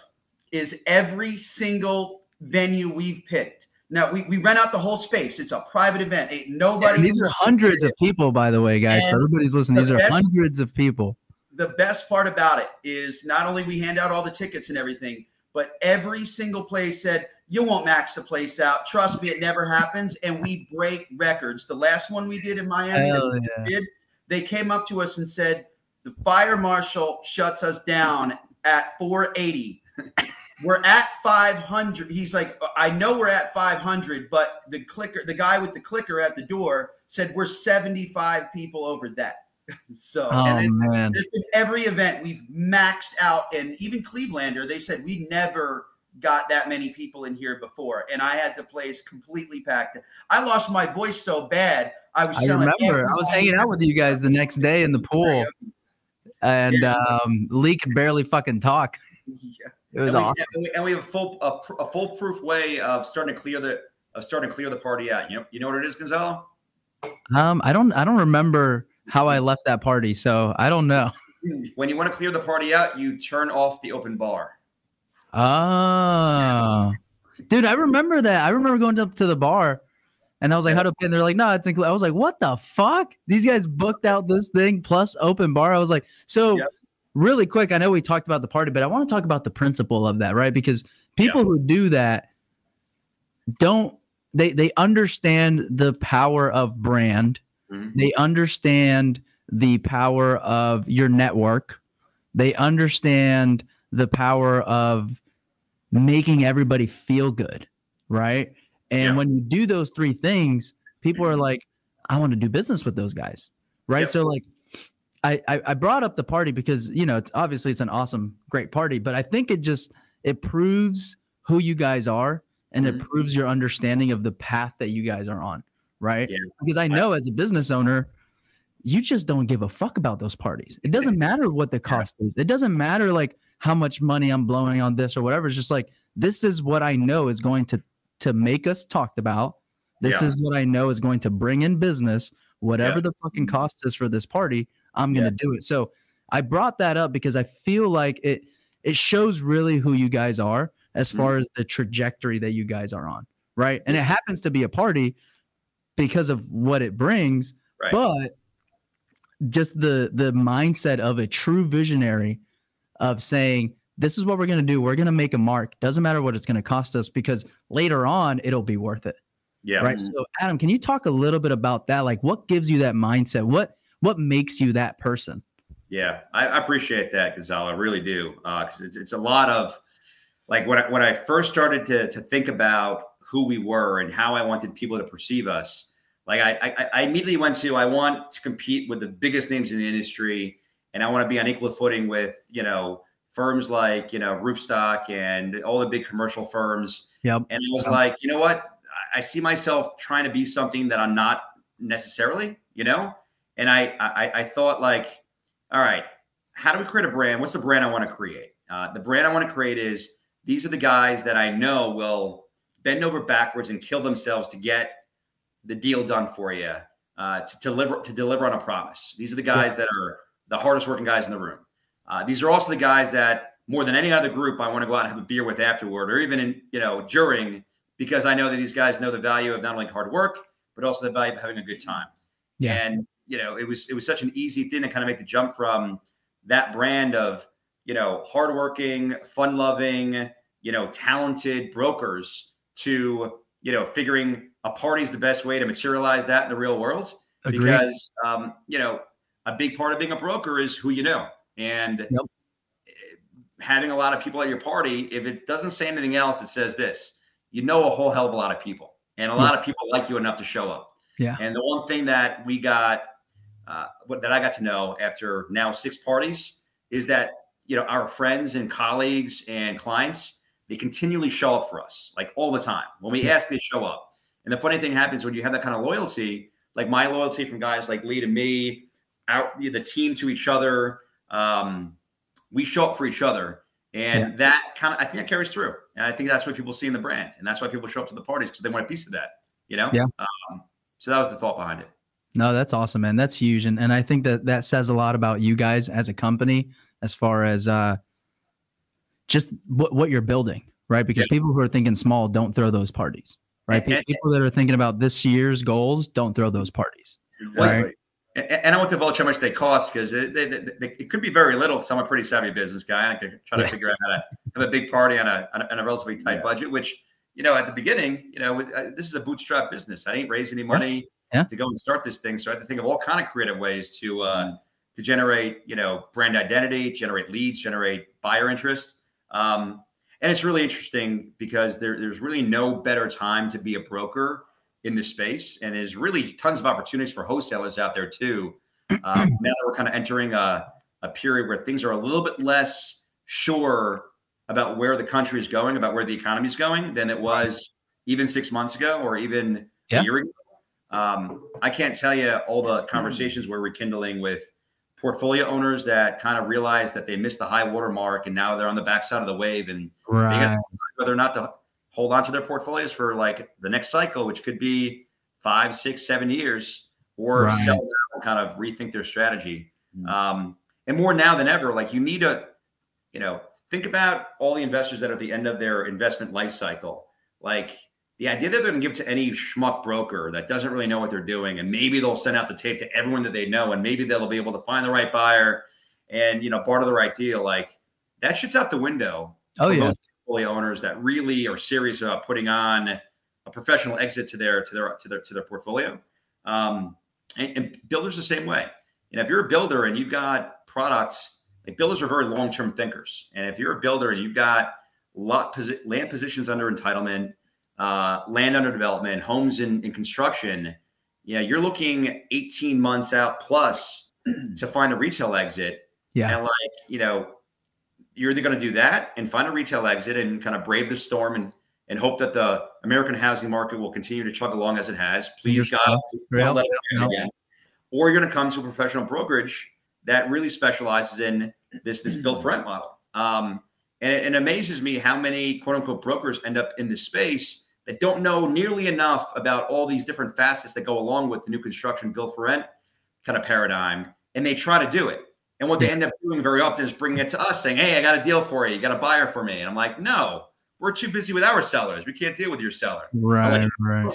is every single venue we've picked. Now we, we rent out the whole space. It's a private event. Ain't nobody. And these are hundreds of people, by the way, guys. For everybody's listening, the these are hundreds of people. the best part about it is not only we hand out all the tickets and everything, but every single place said, you won't max the place out. Trust me, it never happens. And we break records. The last one we did in Miami, yeah. did, they came up to us and said, the fire marshal shuts us down at 480. we're at 500. He's like, I know we're at 500, but the clicker, the guy with the clicker at the door said we're 75 people over that. so Oh and it's- man. there's every event we've maxed out, and even Clevelander, they said we never got that many people in here before, and I had the place completely packed. I lost my voice so bad, I was. I remember. I was hanging out with you guys the next day in the pool, and um, Lee could barely fucking talk. Yeah. It was and we, awesome. And we, and we have a full a, a foolproof way of starting to clear the of starting to clear the party out. You know, you know what it is, Gonzalo? Um, I don't. I don't remember how I left that party, so I don't know. When you want to clear the party out, you turn off the open bar. Oh, dude, I remember that. I remember going up to the bar, and I was like, "How to pay?" And they're like, "No, it's included." I was like, "What the fuck?" These guys booked out this thing plus open bar. I was like, "So, Yep. really quick." I know we talked about the party, but I want to talk about the principle of that, right? Because people who do that don't they they understand the power of brand. Mhm. They understand the power of your network. They understand the power of making everybody feel good, right? And Yeah. when you do those three things, people are like, I want to do business with those guys, right? Yep. So like, I, I brought up the party because you know it's obviously it's an awesome, great party, but I think it just it proves who you guys are and it Mhm. proves your understanding of the path that you guys are on, right? Yeah. Because I know as a business owner, you just don't give a fuck about those parties. It doesn't matter what the cost is. It doesn't matter like how much money I'm blowing on this or whatever. It's just like this is what I know is going to to make us talked about. This Yeah. is what I know is going to bring in business. Whatever Yeah. the fucking cost is for this party, I'm gonna do it. So I brought that up because I feel like it it shows really who you guys are as Mhm. far as the trajectory that you guys are on, right? And it happens to be a party because of what it brings, Right. but just the the mindset of a true visionary of saying this is what we're going to do. We're going to make a mark. Doesn't matter what it's going to cost us because later on it'll be worth it. Yeah. right? So adam can you talk a little bit about that? Like what gives you that mindset? What what makes you that person? Yeah, I, I appreciate that, Gonzalo. I really do, uh, because it's it's a lot of like when I, when I first started to to think about who we were and how I wanted people to perceive us. Like I I, I immediately went to I want to compete with the biggest names in the industry, and I want to be on equal footing with you know firms like you know Roofstock and all the big commercial firms. Yep. And I was Yep. like, you know what? I, see myself trying to be something that I'm not necessarily, you know. And I I, I thought like all right, how do we create a brand? What's the brand I want to create? Uh, the brand I want to create is these are the guys that I know will bend over backwards and kill themselves to get the deal done for you, uh, to deliver to deliver on a promise. These are the guys Yes. that are the hardest working guys in the room. Uh, these are also the guys that more than any other group I want to go out and have a beer with afterward, or even in you know during, because I know that these guys know the value of not only hard work but also the value of having a good time. Yeah. And you know, it was it was such an easy thing to kind of make the jump from that brand of you know hardworking, fun-loving, you know, talented brokers to you know figuring a party's the best way to materialize that in the real world Agreed. because um, you know a big part of being a broker is who you know. And Yep. having a lot of people at your party if it doesn't say anything else it says this. You know a whole hell of a lot of people and a lot of people like you enough to show up. Yeah. and the one thing that we got uh, that i got to know after now six parties is that you know our friends and colleagues and clients they continually show up for us like all the time. When we ask they show up. And the funny thing happens when you have that kind of loyalty like my loyalty from guys like lee to me out the team to each other um, we show up for each other and that kind of i think that carries through and i think that's what people see in the brand and that's why people show up to the parties because they want a piece of that you know Yeah. um, so that was the thought behind it No, that's awesome, man. That's huge, and and I think that that says a lot about you guys as a company, as far as uh, just what what you're building, right? Because people who are thinking small don't throw those parties, right? People that are thinking about this year's goals don't throw those parties. Exactly. And, and I won't divulge how much they cost because it, it could be very little because I'm a pretty savvy business guy. I could try to figure out how to have a big party on a, on a, on a relatively tight Yeah. budget, which, you know, at the beginning, you know, uh, this is a bootstrap business. I didn't raise any money Yeah. to go and start this thing. So I had to think of all kind of creative ways to, uh, to generate, you know, brand identity, generate leads, generate buyer interest. Um, and it's really interesting because there, there's really no better time to be a broker in this space. And there's really tons of opportunities for wholesalers out there too. Um, now that we're kind of entering a, a period where things are a little bit less sure about where the country is going, about where the economy is going than it was even six months ago or even Yeah. a year ago. Um, I can't tell you all the conversations we're rekindling with portfolio owners that kind of realize that they missed the high water mark and now they're on the backside of the wave and Right. whether or not to hold on to their portfolios for like the next cycle, which could be five, six, seven years, or Right. sell and kind of rethink their strategy. Mm. Um, and more now than ever, like you need to, you know, think about all the investors that are at the end of their investment life cycle. Like the idea that they're going to give to any schmuck broker that doesn't really know what they're doing, and maybe they'll send out the tape to everyone that they know, and maybe they'll be able to find the right buyer and you know barter the right deal. Like that shit's out the window Oh yeah. Portfolio owners that really are serious about putting on a professional exit to their to their to their to their portfolio. Um, and, and builders the same way. You know, if you're a builder and you've got products, like builders are very long term thinkers. And if you're a builder and you've got lot posi- land positions under entitlement, uh, land under development, homes in, in construction, yeah, you're looking 18 months out plus to find a retail exit. Yeah. And like, you know, you're either going to do that and find a retail exit and kind of brave the storm and and hope that the American housing market will continue to chug along as it has. Please, God, don't let it happen again. Or you're going to come to a professional brokerage that really specializes in this this built for rent model. Um, and it, it amazes me how many quote unquote brokers end up in this space that don't know nearly enough about all these different facets that go along with the new construction built for rent kind of paradigm, and they try to do it. And what they end up doing very often is bringing it to us, saying, "Hey, I got a deal for you. You got a buyer for me." And I'm like, "No, we're too busy with our sellers. We can't deal with your seller." Right. you- Right.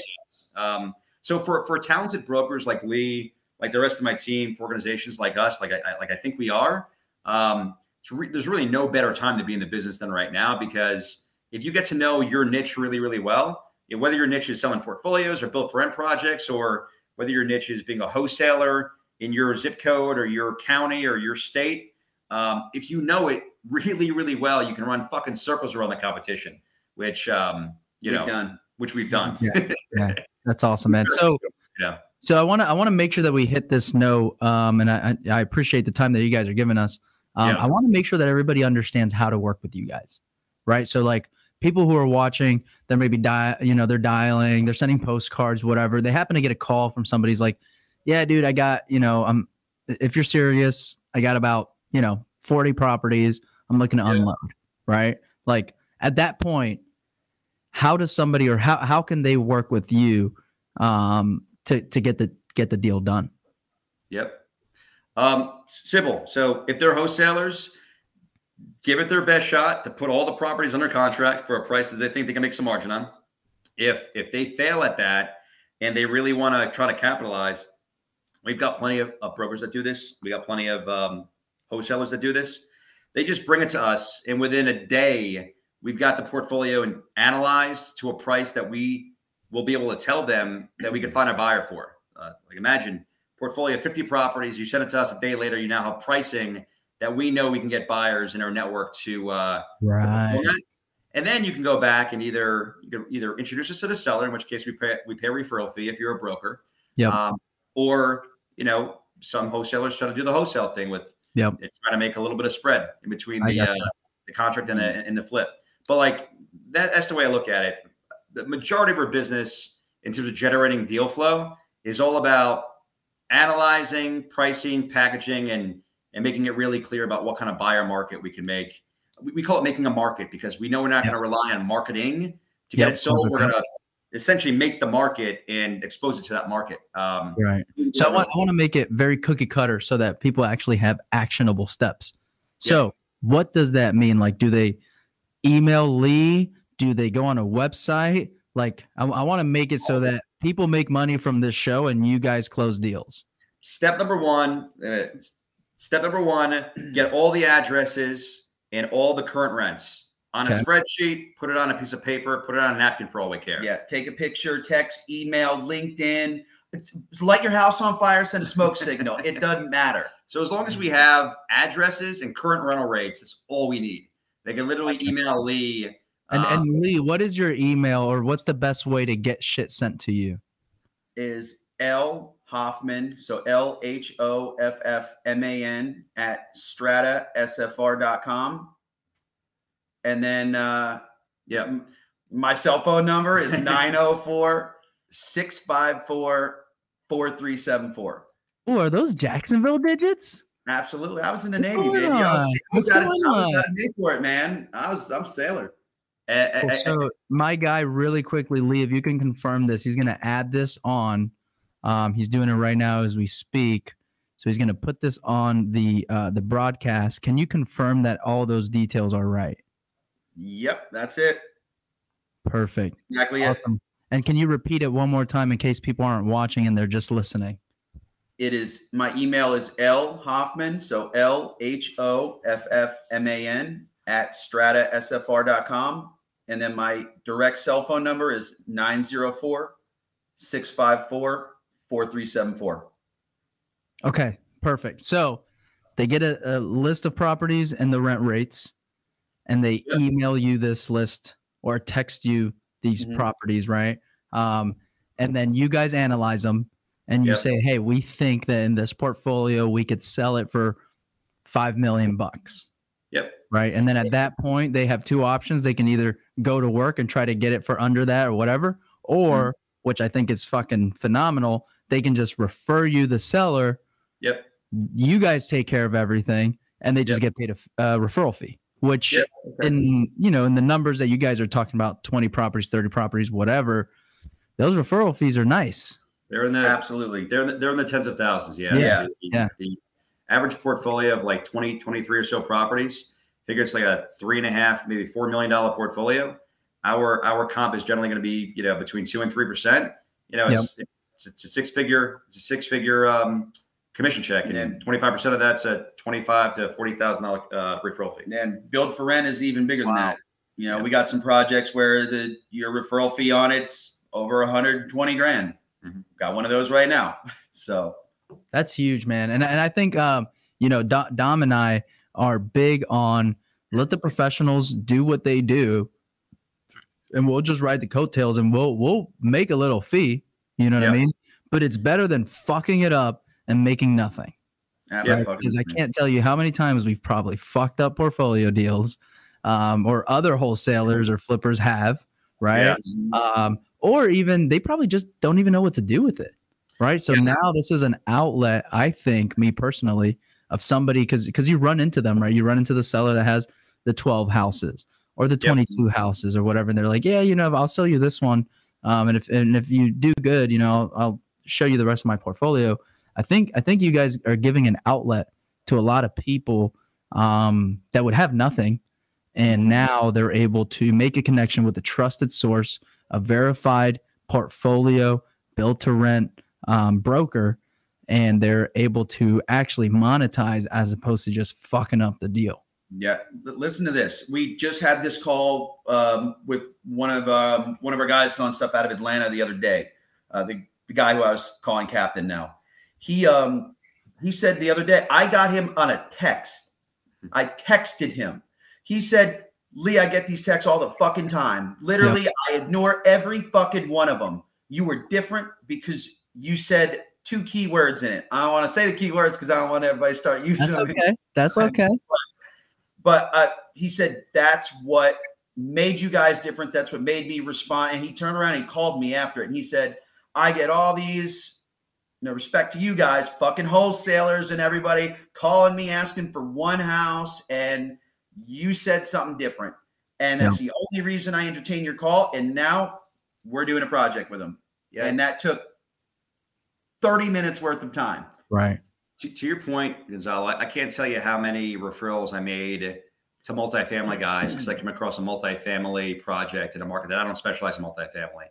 Um, so for for talented brokers like Lee, like the rest of my team for organizations like us, like I, like I think we are. Um, re- there's really no better time to be in the business than right now because if you get to know your niche really, really well, whether your niche is selling portfolios or built for rent projects, or whether your niche is being a wholesaler in your zip code or your county or your state, um, if you know it really, really well, you can run fucking circles around the competition, which um, you We've know, done. which we've done. Yeah. Yeah. That's awesome, man. So Yeah. So I want to I want to make sure that we hit this note, um, and I I I appreciate the time that you guys are giving us. Um, Yeah. I want to make sure that everybody understands how to work with you guys, right? So like people who are watching, they're maybe di- you know, they're dialing, they're sending postcards, whatever. They happen to get a call from somebody's like, yeah, dude, I got you know, I'm if you're serious, I got about you know 40 properties. I'm looking to Yeah. unload, right? Like at that point, how does somebody or how how can they work with you um, to to get the get the deal done? Yep. Um, simple. So if they're wholesalers, give it their best shot to put all the properties under contract for a price that they think they can make some margin on. If if they fail at that and they really want to try to capitalize, we've got plenty of, of brokers that do this. We got plenty of um, wholesalers that do this. They just bring it to us, and within a day, we've got the portfolio and analyzed to a price that we will be able to tell them that we can find a buyer for. Uh, like imagine portfolio of 50 properties. You send it to us a day later. You now have pricing that we know we can get buyers in our network to uh, to. And then you can go back and either you can either introduce us to the seller, in which case we pay we pay a referral fee if you're a broker. Yep. Um, or you know some wholesalers try to do the wholesale thing with Yep. it's trying to make a little bit of spread in between the uh, the contract and the and the flip. But like that, that's the way I look at it. The majority of our business in terms of generating deal flow is all about analyzing, pricing, packaging, and and making it really clear about what kind of buyer market we can make. We, we call it making a market because we know we're not going to rely on marketing to get it sold. We're going to essentially make the market and expose it to that market. Um, Right. So I want I want to make it very cookie cutter so that people actually have actionable steps. So what does that mean? Like, do they email Lee? Do they go on a website? Like, I, I want to make it so that people make money from this show and you guys close deals. Step number one, uh, step number one, get all the addresses and all the current rents on a spreadsheet, put it on a piece of paper, put it on a napkin for all we care. Yeah, take a picture, text, email, LinkedIn, light your house on fire, send a smoke signal. It doesn't matter. So as long as we have addresses and current rental rates, that's all we need. They can literally Gotcha. email Lee. And um, and Lee, what is your email or what's the best way to get shit sent to you? Is L Hoffman, so L H O F F M A N at stratasfr.com. And then uh, yeah, my cell phone number is 904 654 4374. Oh, are those Jacksonville digits? Absolutely. I was in the What's Navy, baby. I was? I was, out of, I was out of Newport, man. I was I'm a sailor. Cool. So my guy, really quickly, Lee, if you can confirm this, he's gonna add this on. Um, he's doing it right now as we speak. So he's gonna put this on the uh, the broadcast. Can you confirm that all those details are right? Yep, that's it. Perfect. Exactly it. Awesome. And can you repeat it one more time in case people aren't watching and they're just listening? It is my email is L Hoffman, so L H O F F M A N at stratasfr.com. And then my direct cell phone number is 904 654 4374. Okay, perfect. So they get a, a list of properties and the rent rates, and they Yeah. email you this list or text you these Mhm. properties, right? Um, and then you guys analyze them and you Yeah. say, hey, we think that in this portfolio we could sell it for five million bucks. Yep. Right. And then at that point, they have two options. They can either go to work and try to get it for under that or whatever, or which I think is fucking phenomenal, they can just refer you the seller Yep. you guys take care of everything and they just Yep. get paid a uh, referral fee which Yep. in you know in the numbers that you guys are talking about 20 properties 30 properties whatever those referral fees are nice They're in the Absolutely. they're in the, they're in the tens of thousands. Yeah. Yeah. The, Yeah. The average portfolio of like 20, 23 or so properties. Figure it's like a three and a half, maybe four million dollar portfolio. Our our comp is generally going to be you know between two and three percent. You know, it's, it's it's, it's a six figure, it's a six figure um, commission check, and And- twenty five percent of that's a twenty five to forty thousand dollar uh, referral fee. And build for rent is even bigger than that. You know, Yeah. we got some projects where the your referral fee on it's over 120 grand. Mhm. Got one of those right now. So That's huge, man. And and I think um, you know, Dom, Dom and I are big on let the professionals do what they do, and we'll just ride the coattails and we'll we'll make a little fee. You know what I mean? But it's better than fucking it up and making nothing. yeah, Yeah, my fucking- Because I can't tell you how many times we've probably fucked up portfolio deals, um, or other wholesalers or flippers have, right? Yeah. um, or even they probably just don't even know what to do with it right so Yeah. now this is an outlet i think me personally of somebody because because you run into them right you run into the seller that has the 12 houses or the Yep. 22 houses or whatever and they're like yeah you know i'll sell you this one um, and if and if you do good you know I'll, I'll show you the rest of my portfolio i think i think you guys are giving an outlet to a lot of people um, that would have nothing and now they're able to make a connection with a trusted source a verified portfolio built to rent um, broker and they're able to actually monetize as opposed to just fucking up the deal Yeah, but listen to this. We just had this call um, with one of um, one of our guys selling stuff out of Atlanta the other day. Uh, the the guy who I was calling captain now. He um he said the other day I got him on a text. I texted him. He said, "Lee, I get these texts all the fucking time. Literally, I ignore every fucking one of them. You were different because you said." Two keywords in it. I don't want to say the keywords because I don't want everybody to start using that's them. okay that's okay But uh, he said that's what made you guys different. That's what made me respond. And he turned around and he called me after it. And he said, I get all these, no respect to you guys, fucking wholesalers and everybody calling me asking for one house. And you said something different. And that's the only reason I entertain your call. And now we're doing a project with them. Yeah, And that took 30 minutes worth of time. right to, to your point, Gonzalo, I, I can't tell you how many referrals I made to multifamily guys because I came across a multifamily project in a market that I don't specialize in multifamily.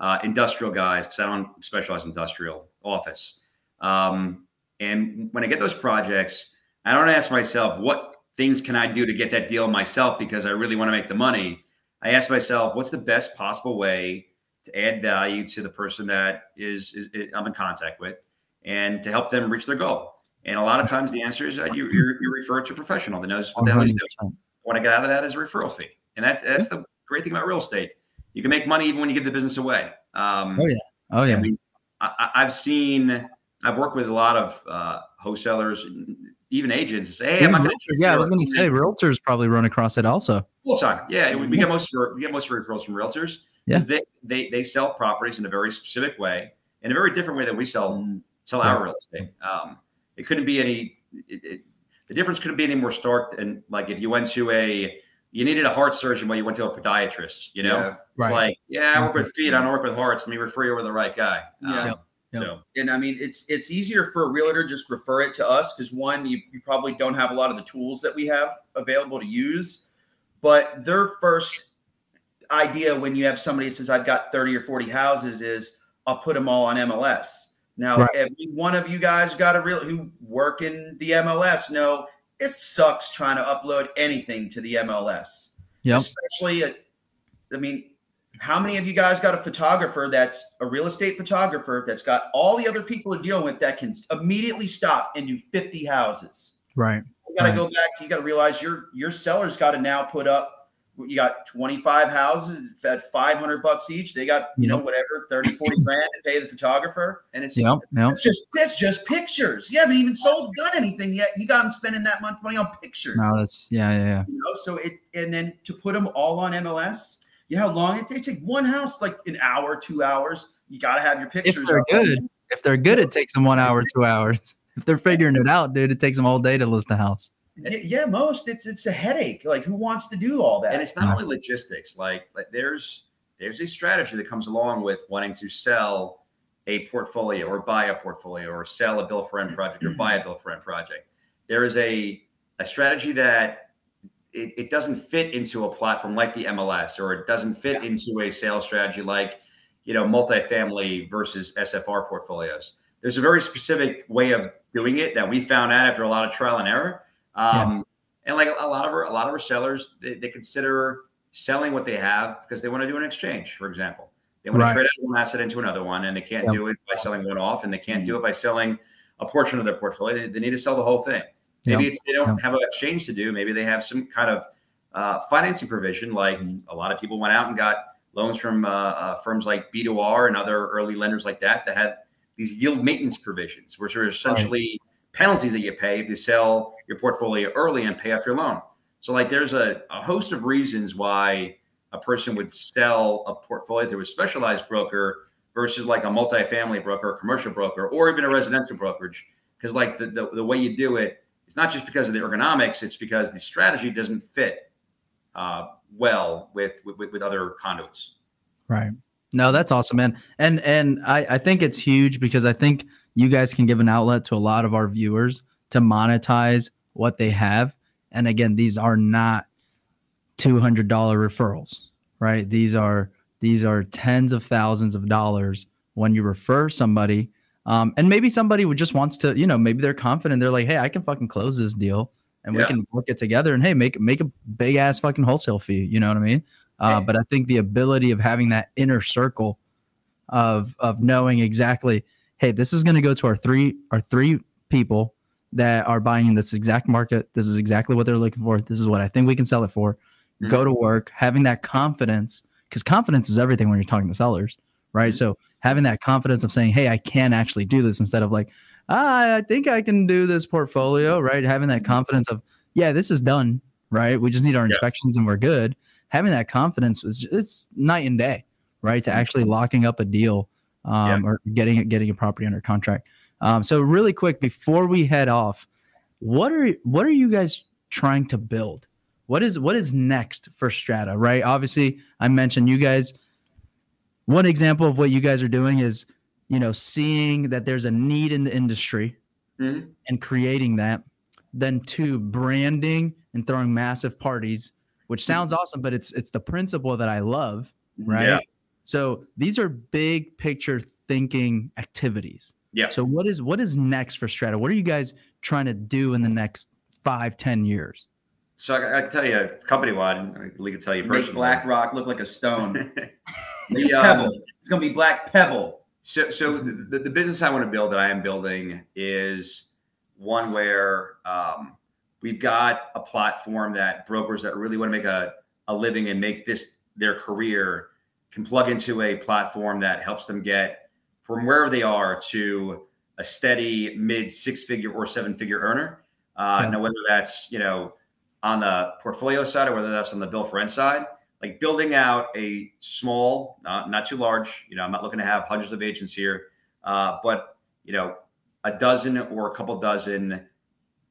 Uh, industrial guys because I don't specialize in industrial office. Um, and when I get those projects, I don't ask myself what things can I do to get that deal myself because I really want to make the money. I ask myself, what's the best possible way to add value to the person that is, is, is I'm in contact with and to help them reach their goal. And a lot of times the answer is that you, you, you refer to a professional that knows what the hell he's doing. 100%. What I get out of that is a referral fee. And that's, that's the great thing about real estate. You can make money even when you give the business away. Um, Oh, yeah. oh yeah we, I, I've seen, I've worked with a lot of uh, wholesalers, even agents. Say, hey, I'm not realtors, yeah i was going to say realtors probably run across it also full time. Yeah, we, we get most we get most referrals from realtors. Yeah. They, they they sell properties in a very specific way, in a very different way than we sell sell our real estate. Um, it couldn't be any. It, it, the difference couldn't be any more stark than like if you went to a you needed a heart surgeon, but you went to a podiatrist. You know, Yeah. it's Right. like yeah, I work with feet, I don't work with hearts. Let me refer you over to the right guy. Yeah. Um, Yep. Yep. So and I mean, it's it's easier for a realtor just refer it to us because one, you, you probably don't have a lot of the tools that we have available to use. But their first idea when you have somebody that says, "I've got 30 or 40 houses," is I'll put them all on MLS. Now, Right. every one of you guys got a real who work in the MLS know it sucks trying to upload anything to the MLS Yep. especially a, I mean, how many of you guys got a photographer that's a real estate photographer that's got all the other people to deal with that can immediately stop and do 50 houses? right You got to Right. go back. You got to realize your your seller's got to now put up. You got 25 houses at 500 bucks each. They got you know whatever 30, 40 grand to pay the photographer. and it's yep yep It's just that's just pictures. You haven't even sold done anything yet. You got them spending that much money on pictures. no that's yeah yeah yeah You know, so it and then to put them all on MLS, you know how long it takes? Take one house like an hour, two hours. You got to have your pictures. if they're good if they're good it takes them one hour two hours if they're figuring it out dude it takes them all day to list a house yeah, most it's it's a headache. Like who wants to do all that? and it's not only logistics like, like there's there's a strategy that comes along with wanting to sell a portfolio or buy a portfolio or sell a build for rent project or buy a build for rent project there is a a strategy that it, it doesn't fit into a platform like the mls or it doesn't fit into a sales strategy like you know, multifamily versus SFR portfolios. There's a very specific way of doing it that we found out after a lot of trial and error. Um, yes. And like a lot of our, a lot of our sellers, they, they consider selling what they have because they want to do an exchange, for example. They want right. to trade out one asset into another one, and they can't yep. do it by selling one off, and they can't do it by selling a portion of their portfolio. They, they need to sell the whole thing. Maybe yep. it's they don't yep. have an exchange to do. Maybe they have some kind of uh, financing provision, like mm-hmm. a lot of people went out and got loans from uh, uh, firms like B2R and other early lenders like that that had these yield maintenance provisions, which are essentially right. penalties that you pay if you sell your portfolio early and pay off your loan. So, like, there's a, a host of reasons why a person would sell a portfolio to a specialized broker versus like a multifamily broker, a commercial broker, or even a residential brokerage. Because like the, the, the, way you do it, it's not just because of the ergonomics, it's because the strategy doesn't fit uh, well with, with, with other conduits. Right. No, that's awesome, man. And and I, I think it's huge because I think you guys can give an outlet to a lot of our viewers to monetize what they have. And again, these are not $200 referrals, right? These are these are tens of thousands of dollars when you refer somebody. Um, and maybe somebody would just wants to, you know, maybe they're confident. They're like, hey, I can fucking close this deal and yeah. we can work it together and hey, make make a big ass fucking wholesale fee. You know what I mean? Uh, but I think the ability of having that inner circle of of knowing exactly, hey, this is going to go to our three our three people that are buying in this exact market. This is exactly what they're looking for. This is what I think we can sell it for. Mm-hmm. Go to work, having that confidence, because confidence is everything when you're talking to sellers, right? Mm-hmm. So having that confidence of saying, hey, I can actually do this instead of like, ah, I think I can do this portfolio, right? Having that mm-hmm. confidence of, yeah, this is done, right? We just need our yeah. inspections and we're good. Having that confidence is it's night and day, right? To mm-hmm. actually locking up a deal um, yeah. or getting it, getting a property under contract. Um, so really quick before we head off, what are what are you guys trying to build? What is what is next for Strata? Right? Obviously, I mentioned you guys. One example of what you guys are doing is, you know, seeing that there's a need in the industry mm-hmm. and creating that. Then two, branding and throwing massive parties, which sounds awesome, but it's it's the principle that I love, right? Yeah. So these are big picture thinking activities. Yeah. So what is what is next for Strata? What are you guys trying to do in the next five, ten years? So I, I can tell you, company wide, we can tell you personally. Make BlackRock look like a stone. the, um, pebble. It's going to be Black Pebble. So, so the, the business I want to build that I am building is one where um, we've got a platform that brokers that really want to make a, a living and make this their career can plug into a platform that helps them get from wherever they are to a steady mid six figure or seven figure earner. Uh, yeah. Now, whether that's, you know, on the portfolio side or whether that's on the build for rent side, like building out a small, not, not too large, you know, I'm not looking to have hundreds of agents here, uh, but, you know, a dozen or a couple dozen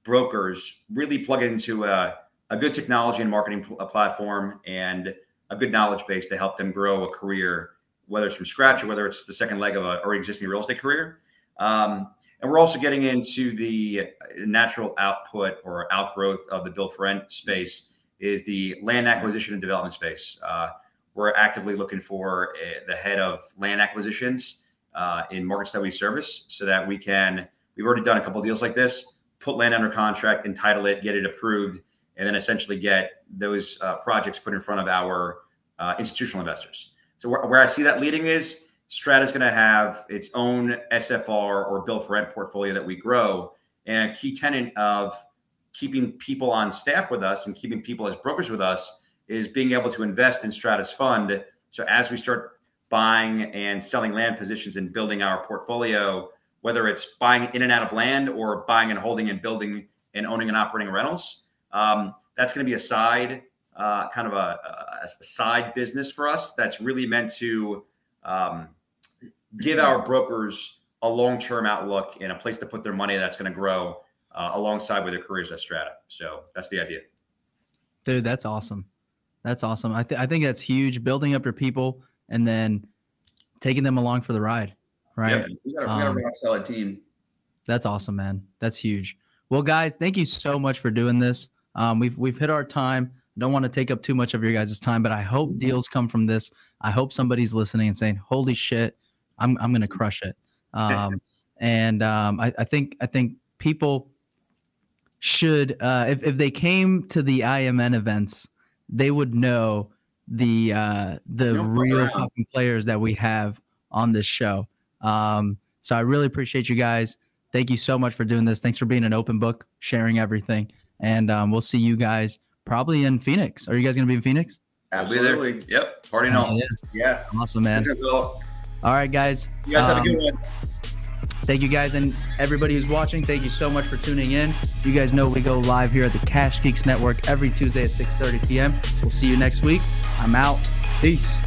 brokers really plug into a, a good technology and marketing pl- platform and a good knowledge base to help them grow a career whether it's from scratch or whether it's the second leg of a already existing real estate career. Um, and we're also getting into the natural output or outgrowth of the build for rent space is the land acquisition and development space. Uh, we're actively looking for a, the head of land acquisitions uh, in markets that we service so that we can, we've already done a couple deals like this, put land under contract, entitle it, get it approved, and then essentially get those uh, projects put in front of our uh, institutional investors. So where, where I see that leading is Strata is going to have its own SFR or built for rent portfolio that we grow. And a key tenant of keeping people on staff with us and keeping people as brokers with us is being able to invest in Strata's fund. So as we start buying and selling land positions and building our portfolio, whether it's buying in and out of land or buying and holding and building and owning and operating rentals, um, that's going to be a side uh, kind of a, a, side business for us that's really meant to um, give our brokers a long-term outlook and a place to put their money that's going to grow uh, alongside with their careers at Strata. So that's the idea. Dude, that's awesome. That's awesome. I, th- I think that's huge. Building up your people and then taking them along for the ride. Right. Yeah, we got a, um, rock solid team. That's awesome, man. That's huge. Well, guys, thank you so much for doing this. Um, we've we've hit our time. Don't want to take up too much of your guys' time, but I hope deals come from this. I hope somebody's listening and saying, "Holy shit, I'm I'm gonna crush it." Um, and um, I, I think I think people should uh, if if they came to the IMN events, they would know the uh, the real fucking players that we have on this show. Um, so I really appreciate you guys. Thank you so much for doing this. Thanks for being an open book, sharing everything, and um, we'll see you guys probably in Phoenix. Are you guys gonna be in Phoenix? We'll be there. Absolutely. Yep. Party Oh, on. yeah. Yeah. Awesome, man. All- All right, guys. You guys have a Um, good one. Thank you guys and everybody who's watching. Thank you so much for tuning in. You guys know we go live here at the Cash Geeks Network every Tuesday at 6:30 p.m. We'll see you next week. I'm out. Peace.